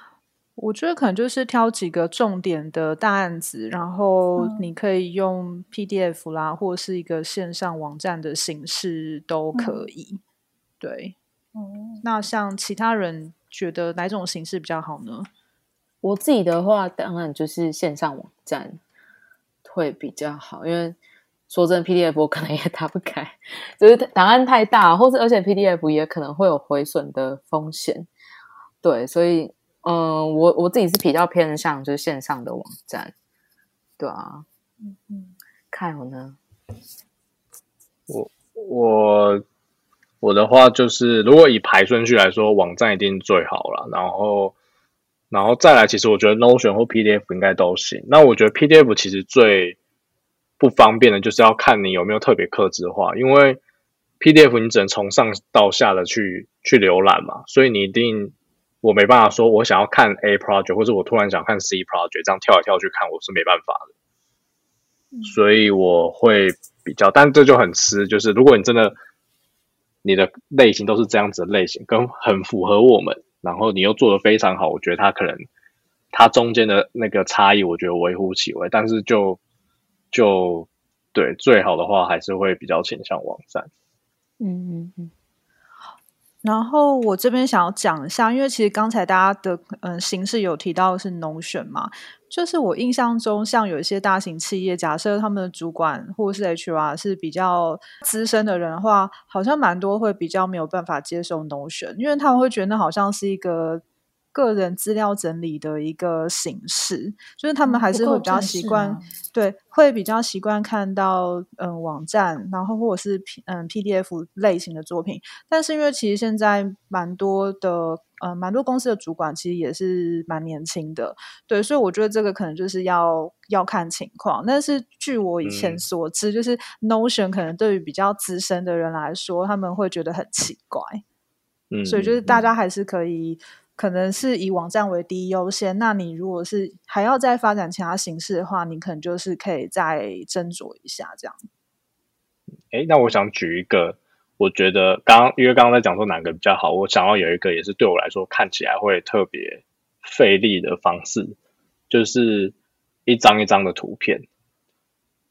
S4: 我觉得可能就是挑几个重点的大案子，然后你可以用 PDF 啦，或是一个线上网站的形式都可以。对，哦，那像其他人。觉得哪种形式比较好呢？
S1: 我自己的话，当然就是线上网站会比较好，因为说真的，PDF 我可能也打不开，就是档案太大，或者而且 PDF 也可能会有毁损的风险。对，所以嗯，我我自己是比较偏向就是线上的网站，对啊，嗯嗯，看我呢，
S2: 我我。我的话就是，如果以排顺序来说，网站一定最好了。然后，然后再来，其实我觉得 Notion 或 PDF 应该都行。那我觉得 PDF 其实最不方便的就是要看你有没有特别克制化，因为 PDF 你只能从上到下的去去浏览嘛，所以你一定我没办法说我想要看 A project，或者我突然想看 C project，这样跳来跳去看我是没办法的。所以我会比较，但这就很吃，就是如果你真的。你的类型都是这样子的类型，跟很符合我们，然后你又做的非常好，我觉得它可能它中间的那个差异，我觉得微乎其微，但是就就对最好的话，还是会比较倾向网站。
S4: 嗯嗯嗯。然后我这边想要讲一下，因为其实刚才大家的嗯形式有提到是农选嘛。就是我印象中，像有一些大型企业，假设他们的主管或是 HR 是比较资深的人的话，好像蛮多会比较没有办法接受 Notion，因为他们会觉得那好像是一个个人资料整理的一个形式，就是他们还是会比较习惯，对，会比较习惯看到嗯网站，然后或者是嗯 PDF 类型的作品。但是因为其实现在蛮多的。呃，蛮多公司的主管其实也是蛮年轻的，对，所以我觉得这个可能就是要要看情况。但是据我以前所知，就是 Notion 可能对于比较资深的人来说，他们会觉得很奇怪，
S2: 嗯，
S4: 所以就是大家还是可以，可能是以网站为第一优先。那你如果是还要再发展其他形式的话，你可能就是可以再斟酌一下这样。
S2: 哎，那我想举一个。我觉得刚因为刚刚在讲说哪个比较好，我想要有一个也是对我来说看起来会特别费力的方式，就是一张一张的图片，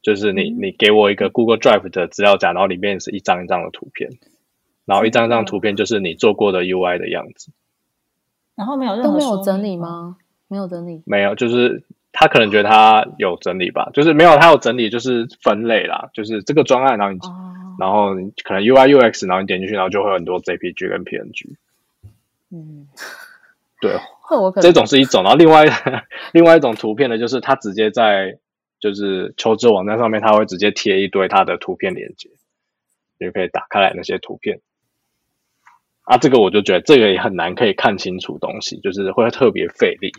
S2: 就是你你给我一个 Google Drive 的资料夹，然后里面是一张一张的图片，然后一张一张图片就是你做过的 UI 的样子，
S3: 然后没有任何
S1: 都没有整理吗？没有整理，
S2: 没有，就是他可能觉得他有整理吧，就是没有他有整理，就是分类啦，就是这个专案，然后你。然后可能 U I U X，然后你点进去，然后就会有很多 J P G 跟 P N G。嗯，对，这种是一种。然后另外 另外一种图片呢，就是它直接在就是求职网站上面，它会直接贴一堆它的图片链接，你就可以打开来那些图片。啊，这个我就觉得这个也很难可以看清楚东西，就是会特别费力。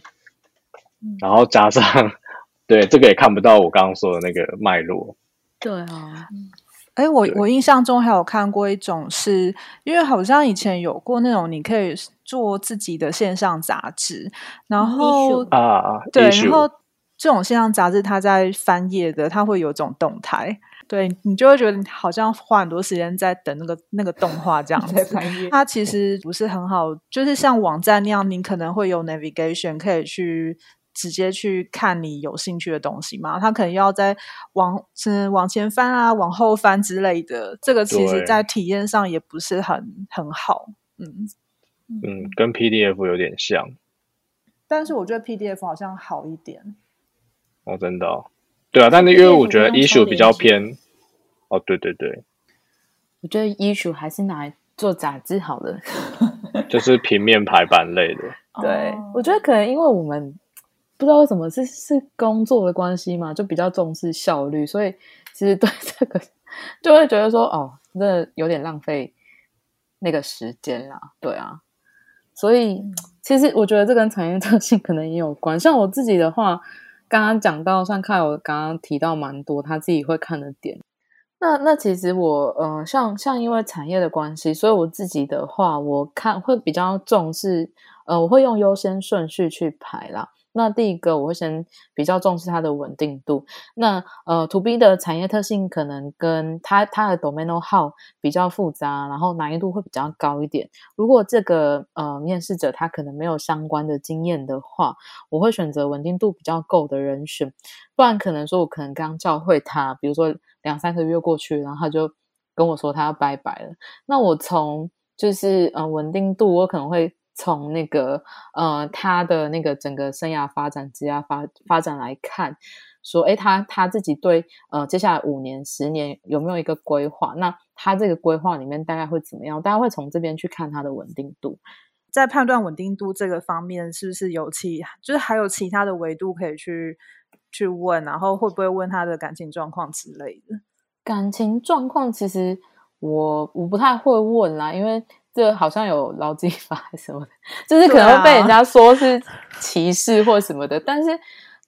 S2: 然后加上 对这个也看不到我刚刚说的那个脉络。
S1: 对啊。
S4: 哎，我我印象中还有看过一种，是因为好像以前有过那种，你可以做自己的线上杂志，然后
S2: 啊，
S4: 对，然后这种线上杂志它在翻页的，它会有种动态，对你就会觉得好像花很多时间在等那个那个动画这样 子，它其实不是很好，就是像网站那样，你可能会有 navigation 可以去。直接去看你有兴趣的东西嘛？他可能要在往是往前翻啊，往后翻之类的。这个其实，在体验上也不是很很好。
S2: 嗯嗯，跟 PDF 有点像，
S4: 但是我觉得 PDF 好像好一点。
S2: 哦，真的，对啊，但是因为我觉得 issue 比较偏。哦，对对对，
S1: 我觉得 issue 还是拿来做杂志好了，
S2: 就是平面排版类的。
S1: 对，我觉得可能因为我们。不知道为什么是是工作的关系嘛，就比较重视效率，所以其实对这个就会觉得说，哦，那有点浪费那个时间啦。对啊，所以其实我觉得这跟产业特性可能也有关。像我自己的话，刚刚讲到，像看我刚刚提到蛮多他自己会看的点。那那其实我呃，像像因为产业的关系，所以我自己的话，我看会比较重视，呃，我会用优先顺序去排啦。那第一个，我会先比较重视它的稳定度。那呃，To B 的产业特性可能跟它它的 domain 号比较复杂，然后难易度会比较高一点。如果这个呃面试者他可能没有相关的经验的话，我会选择稳定度比较够的人选。不然可能说我可能刚教会他，比如说两三个月过去，然后他就跟我说他要拜拜了。那我从就是呃稳定度，我可能会。从那个呃，他的那个整个生涯发展、职业发发展来看，说，哎，他他自己对呃，接下来五年、十年有没有一个规划？那他这个规划里面大概会怎么样？大家会从这边去看他的稳定度，
S4: 在判断稳定度这个方面，是不是有其就是还有其他的维度可以去去问？然后会不会问他的感情状况之类的？
S1: 感情状况其实。我我不太会问啦，因为这好像有劳基法什么的，就是可能会被人家说是歧视或什么的。但是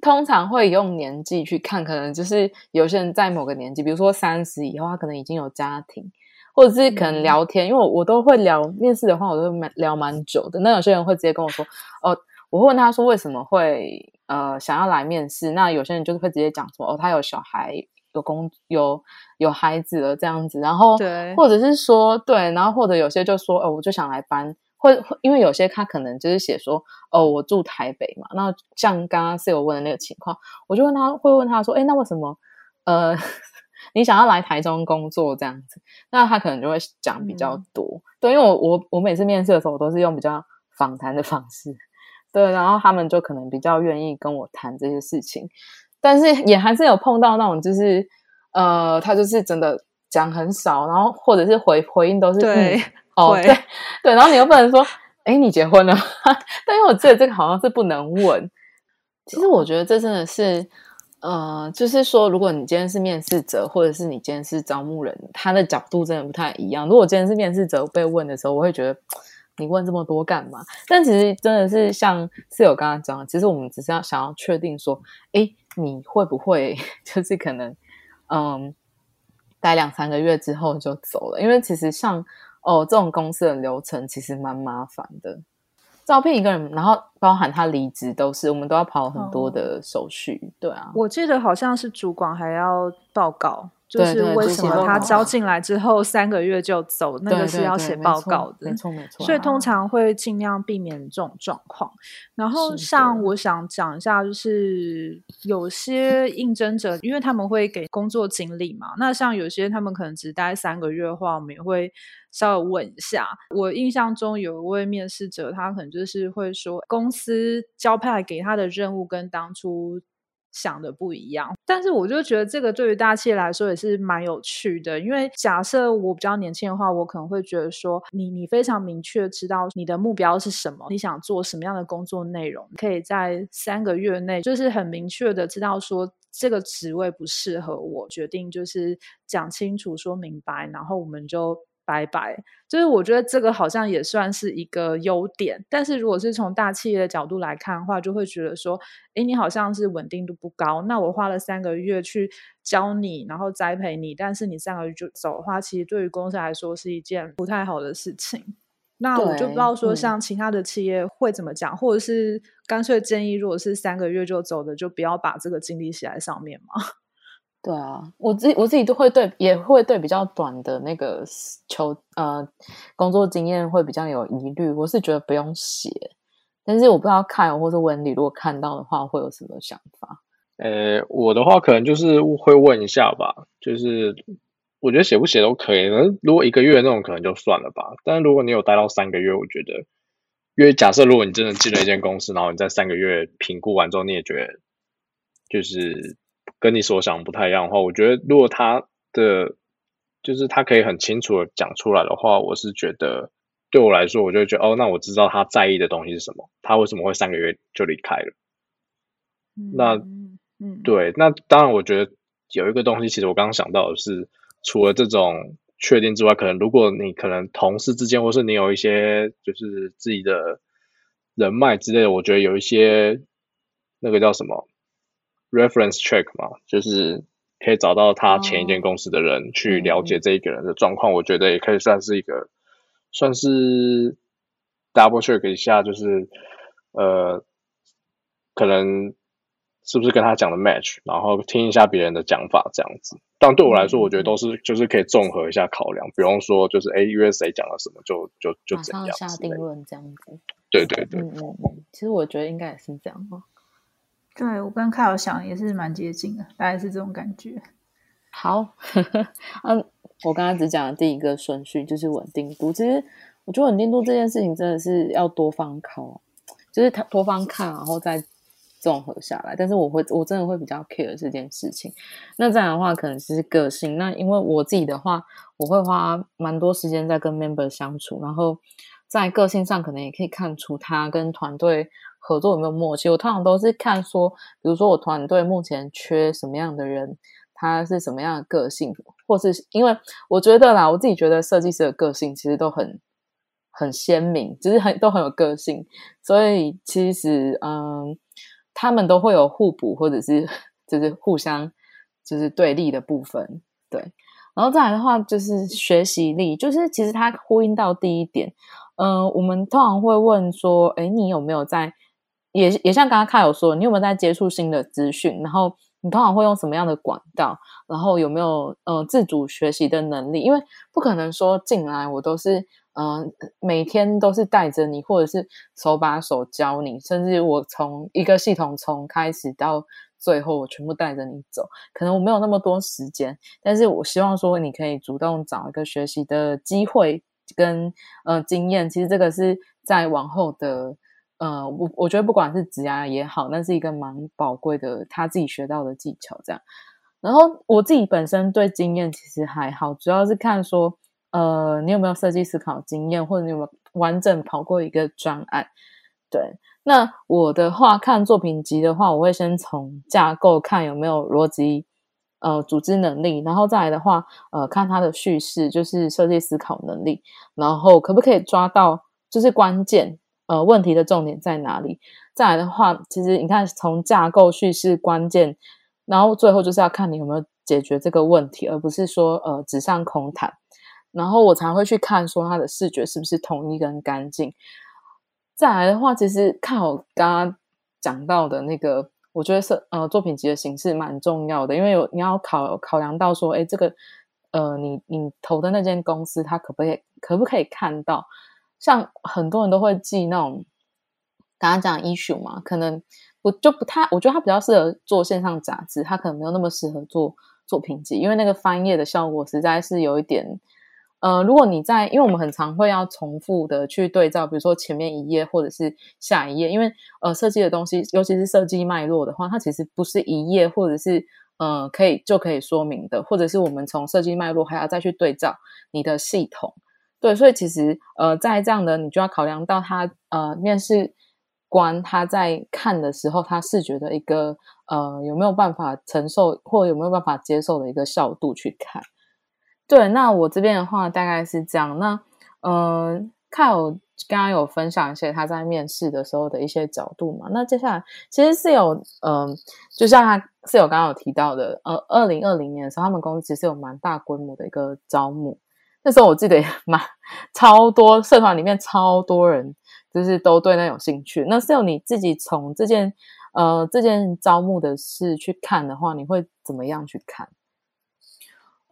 S1: 通常会用年纪去看，可能就是有些人在某个年纪，比如说三十以后，他可能已经有家庭，或者是可能聊天，因为我我都会聊面试的话，我都蛮聊蛮久的。那有些人会直接跟我说，哦，我会问他说为什么会呃想要来面试？那有些人就是会直接讲说，哦，他有小孩。有工有有孩子了这样子，然后
S4: 对，
S1: 或者是说对，然后或者有些就说哦，我就想来搬，或因为有些他可能就是写说哦，我住台北嘛。那像刚刚室友问的那个情况，我就问他会问他说，哎，那为什么？呃 你想要来台中工作这样子？那他可能就会讲比较多，对，因为我我我每次面试的时候，我都是用比较访谈的方式，对，然后他们就可能比较愿意跟我谈这些事情。但是也还是有碰到那种，就是呃，他就是真的讲很少，然后或者是回回应都是
S4: 对
S1: 哦对对，然后你又不能说哎你结婚了，但因为我记得这个好像是不能问。其实我觉得这真的是呃，就是说如果你今天是面试者，或者是你今天是招募人，他的角度真的不太一样。如果今天是面试者被问的时候，我会觉得你问这么多干嘛？但其实真的是像室友刚刚讲，其实我们只是要想要确定说，哎。你会不会 就是可能，嗯，待两三个月之后就走了？因为其实像哦这种公司的流程其实蛮麻烦的，招聘一个人，然后包含他离职都是，我们都要跑很多的手续。对啊，
S4: 我记得好像是主管还要报告。就是为什么他招进来之后三个月就走，那个是要写报告的，
S1: 没错没错。
S4: 所以通常会尽量避免这种状况。然后像我想讲一下，就是有些应征者，因为他们会给工作经历嘛，那像有些他们可能只待三个月的话，我们也会稍微问一下。我印象中有一位面试者，他可能就是会说，公司交派给他的任务跟当初。想的不一样，但是我就觉得这个对于大企业来说也是蛮有趣的，因为假设我比较年轻的话，我可能会觉得说，你你非常明确知道你的目标是什么，你想做什么样的工作内容，可以在三个月内就是很明确的知道说这个职位不适合我，决定就是讲清楚说明白，然后我们就。拜拜，就是我觉得这个好像也算是一个优点，但是如果是从大企业的角度来看的话，就会觉得说，哎，你好像是稳定度不高。那我花了三个月去教你，然后栽培你，但是你三个月就走的话，其实对于公司来说是一件不太好的事情。那我就不知道说，像其他的企业会怎么讲，或者是干脆建议，如果是三个月就走的，就不要把这个精力写在上面嘛。
S1: 对啊，我自己我自己都会对，也会对比较短的那个求呃工作经验会比较有疑虑。我是觉得不用写，但是我不知道看或者文理，如果看到的话会有什么想法？
S2: 呃，我的话可能就是会问一下吧，就是我觉得写不写都可以。如果一个月那种可能就算了吧。但如果你有待到三个月，我觉得，因为假设如果你真的进了一间公司，然后你在三个月评估完之后，你也觉得就是。跟你所想不太一样的话，我觉得如果他的就是他可以很清楚的讲出来的话，我是觉得对我来说，我就觉得哦，那我知道他在意的东西是什么，他为什么会三个月就离开了？那嗯，对，那当然，我觉得有一个东西，其实我刚刚想到的是，除了这种确定之外，可能如果你可能同事之间，或是你有一些就是自己的人脉之类的，我觉得有一些那个叫什么？reference check 嘛，就是可以找到他前一间公司的人去了解这一个人的状况，我觉得也可以算是一个，算是 double check 一下，就是呃，可能是不是跟他讲的 match，然后听一下别人的讲法这样子。但对我来说，我觉得都是就是可以综合一下考量，不用说就是哎，USA 讲了什么就就就怎样
S1: 下定论这样子。
S2: 对对对，
S1: 嗯嗯嗯，其实我觉得应该也是这样哦。
S3: 对我跟凯尔想也是蛮接近的，大概是这种感觉。
S1: 好，嗯，我刚刚只讲的第一个顺序就是稳定度。其实我觉得稳定度这件事情真的是要多方考，就是他多方看，然后再综合下来。但是我会，我真的会比较 care 这件事情。那这样的话，可能是个性。那因为我自己的话，我会花蛮多时间在跟 member 相处，然后在个性上可能也可以看出他跟团队。合作有没有默契？我通常都是看说，比如说我团队目前缺什么样的人，他是什么样的个性，或是因为我觉得啦，我自己觉得设计师的个性其实都很很鲜明，就是很都很有个性，所以其实嗯，他们都会有互补或者是 就是互相就是对立的部分，对。然后再来的话就是学习力，就是其实它呼应到第一点，嗯，我们通常会问说，哎，你有没有在？也也像刚刚看有说，你有没有在接触新的资讯？然后你通常会用什么样的管道？然后有没有呃自主学习的能力？因为不可能说进来我都是嗯每天都是带着你，或者是手把手教你，甚至我从一个系统从开始到最后我全部带着你走，可能我没有那么多时间。但是我希望说你可以主动找一个学习的机会跟呃经验，其实这个是在往后的。呃，我我觉得不管是职涯也好，那是一个蛮宝贵的他自己学到的技巧。这样，然后我自己本身对经验其实还好，主要是看说，呃，你有没有设计思考经验，或者你有没有完整跑过一个专案。对，那我的话看作品集的话，我会先从架构看有没有逻辑，呃，组织能力，然后再来的话，呃，看它的叙事，就是设计思考能力，然后可不可以抓到就是关键。呃，问题的重点在哪里？再来的话，其实你看，从架构叙事关键，然后最后就是要看你有没有解决这个问题，而不是说呃纸上空谈。然后我才会去看说它的视觉是不是统一跟干净。再来的话，其实看我刚刚讲到的那个，我觉得是呃作品集的形式蛮重要的，因为有你要考考量到说，哎，这个呃你你投的那间公司，它可不可以可不可以看到？像很多人都会记那种，刚刚讲 issue 嘛，可能我就不太，我觉得它比较适合做线上杂志，它可能没有那么适合做作品集，因为那个翻页的效果实在是有一点，呃，如果你在，因为我们很常会要重复的去对照，比如说前面一页或者是下一页，因为呃设计的东西，尤其是设计脉络的话，它其实不是一页或者是呃可以就可以说明的，或者是我们从设计脉络还要再去对照你的系统。对，所以其实呃，在这样的你就要考量到他呃，面试官他在看的时候，他视觉的一个呃有没有办法承受或有没有办法接受的一个效度去看。对，那我这边的话大概是这样。那嗯，看我刚刚有分享一些他在面试的时候的一些角度嘛。那接下来其实是有嗯，就像他是有刚刚有提到的，呃，二零二零年的时候，他们公司其实有蛮大规模的一个招募。那时候我记得也蛮 超多社团里面超多人，就是都对那有兴趣。那是有你自己从这件呃这件招募的事去看的话，你会怎么样去看？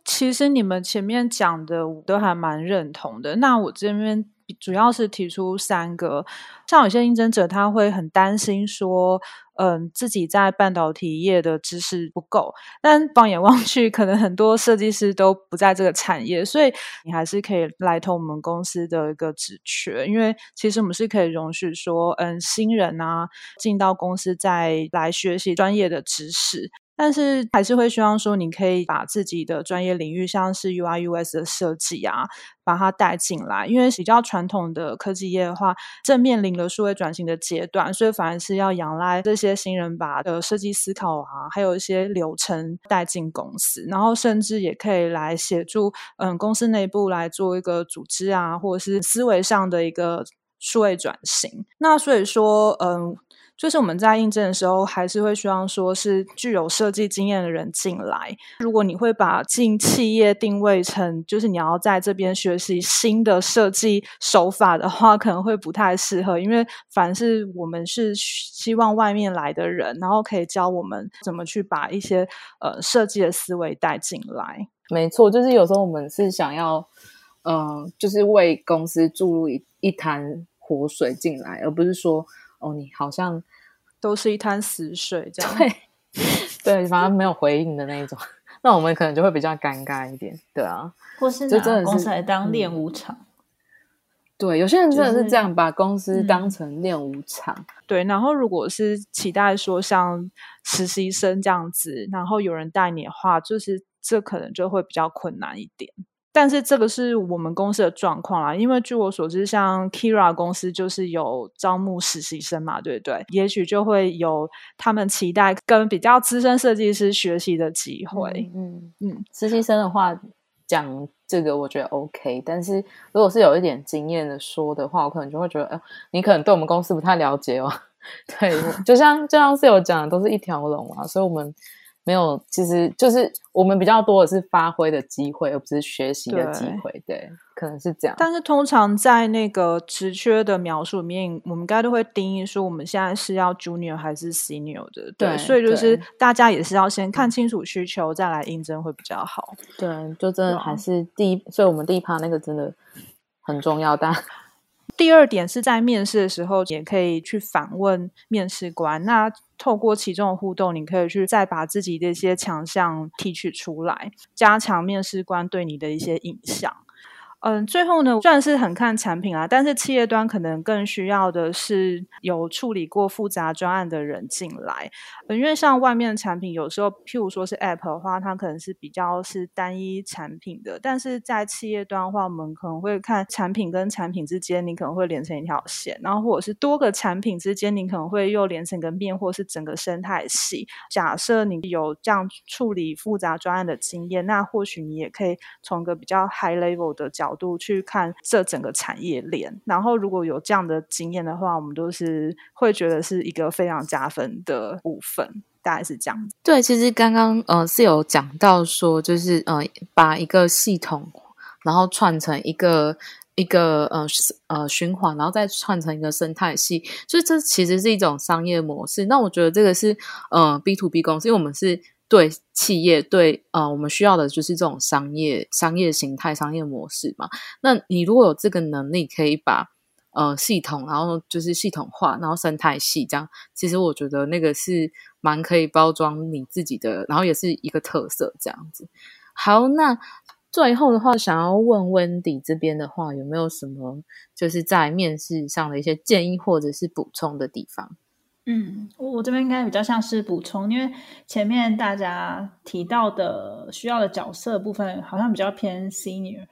S4: 其实你们前面讲的我都还蛮认同的。那我这边。主要是提出三个，像有些应征者他会很担心说，嗯，自己在半导体业的知识不够，但放眼望去，可能很多设计师都不在这个产业，所以你还是可以来投我们公司的一个职缺，因为其实我们是可以容许说，嗯，新人啊进到公司再来学习专业的知识。但是还是会希望说，你可以把自己的专业领域，像是 UI、US 的设计啊，把它带进来。因为比较传统的科技业的话，正面临了数位转型的阶段，所以反而是要仰赖这些新人把的设计思考啊，还有一些流程带进公司，然后甚至也可以来协助嗯公司内部来做一个组织啊，或者是思维上的一个数位转型。那所以说，嗯。就是我们在应征的时候，还是会希望说是具有设计经验的人进来。如果你会把进企业定位成就是你要在这边学习新的设计手法的话，可能会不太适合。因为凡是我们是希望外面来的人，然后可以教我们怎么去把一些呃设计的思维带进来。
S1: 没错，就是有时候我们是想要嗯，就是为公司注入一一潭活水进来，而不是说。哦，你好像
S4: 都是一滩死水，这样
S1: 对对，反正没有回应的那一种，那我们可能就会比较尴尬一点，对啊，
S3: 或是拿公司来当练舞场，
S1: 对，有些人真的是这样把公司当成练舞场，
S4: 对。然后如果是期待说像实习生这样子，然后有人带你的话，就是这可能就会比较困难一点。但是这个是我们公司的状况啦，因为据我所知，像 Kira 公司就是有招募实习生嘛，对不对？也许就会有他们期待跟比较资深设计师学习的机会。
S1: 嗯嗯，实习生的话讲这个我觉得 OK，但是如果是有一点经验的说的话，我可能就会觉得，哎，你可能对我们公司不太了解哦。对，就像就像是有讲的，都是一条龙啊，所以我们。没有，其实就是我们比较多的是发挥的机会，而不是学习的机会。对，可能是这样。
S4: 但是通常在那个职缺的描述里面，我们应该都会定义说我们现在是要 junior 还是 senior 的。对，所以就是大家也是要先看清楚需求，再来应征会比较好。
S1: 对，就真的还是第一，所以我们第一趴那个真的很重要。但
S4: 第二点是在面试的时候，也可以去反问面试官。那透过其中的互动，你可以去再把自己的一些强项提取出来，加强面试官对你的一些印象。嗯，最后呢，虽然是很看产品啊，但是企业端可能更需要的是有处理过复杂专案的人进来。嗯因为像外面的产品，有时候譬如说是 App 的话，它可能是比较是单一产品的；但是在企业端的话，我们可能会看产品跟产品之间，你可能会连成一条线，然后或者是多个产品之间，你可能会又连成个面，或是整个生态系。假设你有这样处理复杂专案的经验，那或许你也可以从个比较 high level 的角。角度去看这整个产业链，然后如果有这样的经验的话，我们都是会觉得是一个非常加分的部分，大概是这样。
S1: 对，其实刚刚呃是有讲到说，就是呃把一个系统，然后串成一个一个呃呃循环，然后再串成一个生态系，所以这其实是一种商业模式。那我觉得这个是呃 B to B 公司，因为我们是。对企业，对呃，我们需要的就是这种商业商业形态、商业模式嘛。那你如果有这个能力，可以把呃系统，然后就是系统化，然后生态系这样，其实我觉得那个是蛮可以包装你自己的，然后也是一个特色这样子。好，那最后的话，想要问温迪这边的话，有没有什么就是在面试上的一些建议或者是补充的地方？
S3: 嗯，我这边应该比较像是补充，因为前面大家提到的需要的角色部分好像比较偏 senior，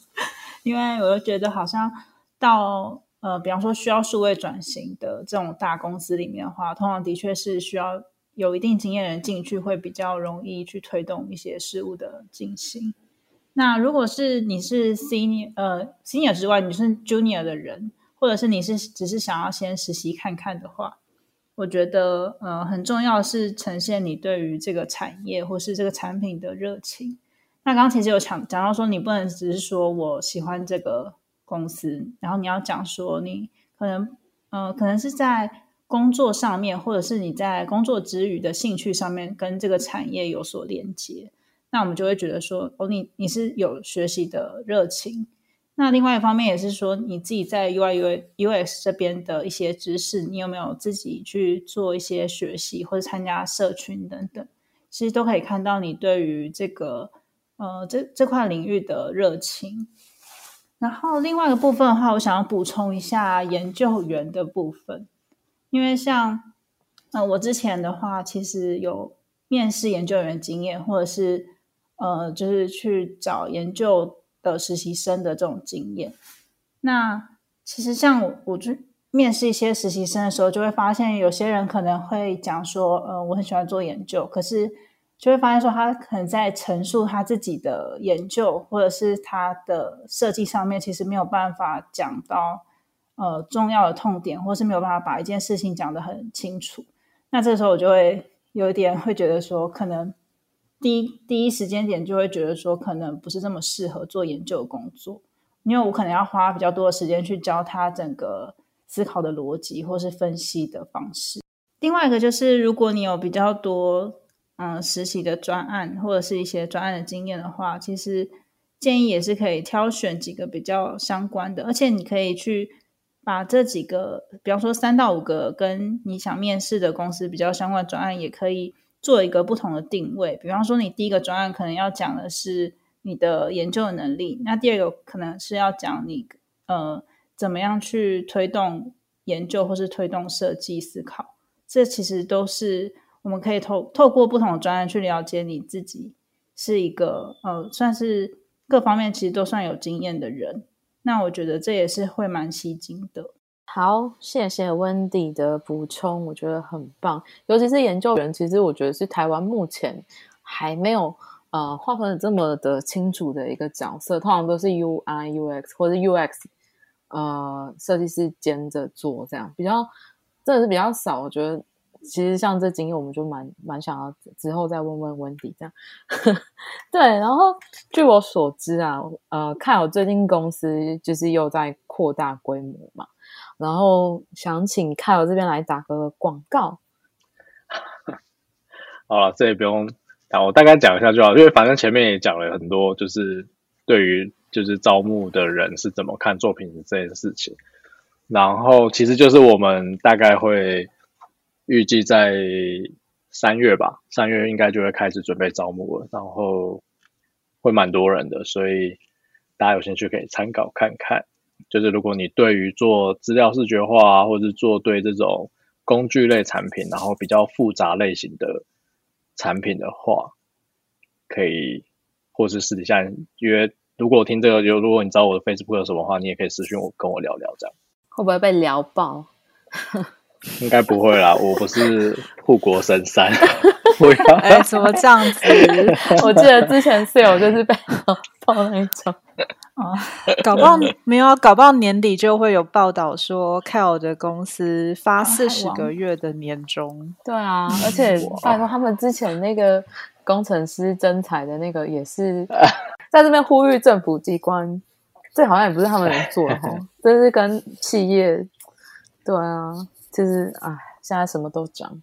S3: 因为我就觉得好像到呃，比方说需要数位转型的这种大公司里面的话，通常的确是需要有一定经验的人进去，会比较容易去推动一些事物的进行。那如果是你是 senior 呃 senior 之外，你是 junior 的人，或者是你是只是想要先实习看看的话。我觉得，呃，很重要是呈现你对于这个产业或是这个产品的热情。那刚刚其实有讲讲到说，你不能只是说我喜欢这个公司，然后你要讲说你可能，呃，可能是在工作上面，或者是你在工作之余的兴趣上面跟这个产业有所连接。那我们就会觉得说，哦，你你是有学习的热情。那另外一方面也是说，你自己在 UI、U、UX 这边的一些知识，你有没有自己去做一些学习或者参加社群等等，其实都可以看到你对于这个呃这这块领域的热情。然后另外一个部分的话，我想要补充一下研究员的部分，因为像呃我之前的话，其实有面试研究员经验，或者是呃就是去找研究。的实习生的这种经验，那其实像我，我去面试一些实习生的时候，就会发现有些人可能会讲说，呃，我很喜欢做研究，可是就会发现说，他可能在陈述他自己的研究或者是他的设计上面，其实没有办法讲到呃重要的痛点，或是没有办法把一件事情讲得很清楚。那这时候我就会有一点会觉得说，可能。第一第一时间点就会觉得说，可能不是这么适合做研究工作，因为我可能要花比较多的时间去教他整个思考的逻辑或是分析的方式。另外一个就是，如果你有比较多嗯实习的专案或者是一些专案的经验的话，其实建议也是可以挑选几个比较相关的，而且你可以去把这几个，比方说三到五个跟你想面试的公司比较相关的专案，也可以。做一个不同的定位，比方说，你第一个专案可能要讲的是你的研究的能力，那第二个可能是要讲你呃怎么样去推动研究或是推动设计思考。这其实都是我们可以透透过不同的专案去了解你自己是一个呃算是各方面其实都算有经验的人。那我觉得这也是会蛮吸睛的。
S1: 好，谢谢 Wendy 的补充，我觉得很棒。尤其是研究员，其实我觉得是台湾目前还没有呃划分的这么的清楚的一个角色，通常都是 UI、UX 或者 UX 呃设计师兼着做，这样比较真的是比较少。我觉得其实像这经验，我们就蛮蛮想要之后再问问 Wendy 这样。对，然后据我所知啊，呃，看我最近公司就是又在扩大规模嘛。然后想请凯尔这边来打个广告。
S2: 好了，这也不用讲，我大概讲一下就好，因为反正前面也讲了很多，就是对于就是招募的人是怎么看作品这件事情。然后其实就是我们大概会预计在三月吧，三月应该就会开始准备招募了，然后会蛮多人的，所以大家有兴趣可以参考看看。就是如果你对于做资料视觉化啊，或者是做对这种工具类产品，然后比较复杂类型的产品的话，可以或是私底下约。如果听这个，就如果你知道我的 Facebook 有什么话，你也可以私信我跟我聊聊，这样
S1: 会不会被聊爆？
S2: 应该不会啦，我不是护国神山。
S4: 哎，怎么这样子？
S1: 我记得之前室友就是被聊爆那种。
S4: 啊，搞不好 没有，搞不好年底就会有报道说 k l 的公司发四十个月的年终。
S1: 对啊，而且拜托他们之前那个工程师征才的那个也是 在这边呼吁政府机关，这好像也不是他们能做的哈，这是跟企业。对啊，就是哎，现在什么都涨。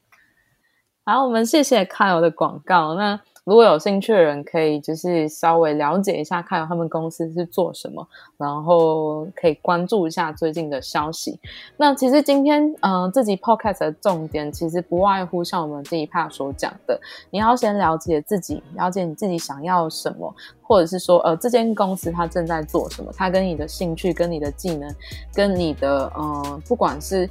S1: 好，我们谢谢 Kyle 的广告。那。如果有兴趣的人，可以就是稍微了解一下，看他们公司是做什么，然后可以关注一下最近的消息。那其实今天，嗯，这集 podcast 的重点其实不外乎像我们这一 part 所讲的，你要先了解自己，了解你自己想要什么，或者是说，呃，这间公司它正在做什么，它跟你的兴趣、跟你的技能、跟你的，嗯，不管是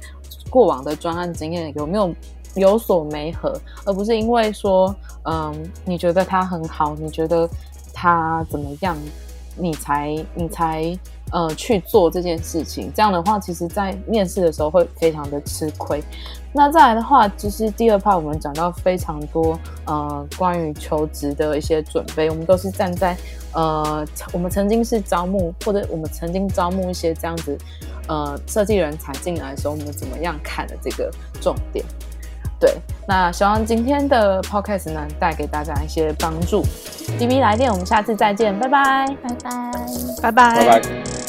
S1: 过往的专案经验有没有。有所没合，而不是因为说，嗯，你觉得他很好，你觉得他怎么样，你才你才呃去做这件事情。这样的话，其实在面试的时候会非常的吃亏。那再来的话，其实第二 part 我们讲到非常多，呃，关于求职的一些准备，我们都是站在呃，我们曾经是招募，或者我们曾经招募一些这样子，呃，设计人才进来的时候，我们怎么样看的这个重点。对，那希望今天的 podcast 呢带给大家一些帮助。D B 来电，我们下次再见，拜拜，
S3: 拜拜，
S4: 拜拜，
S2: 拜拜。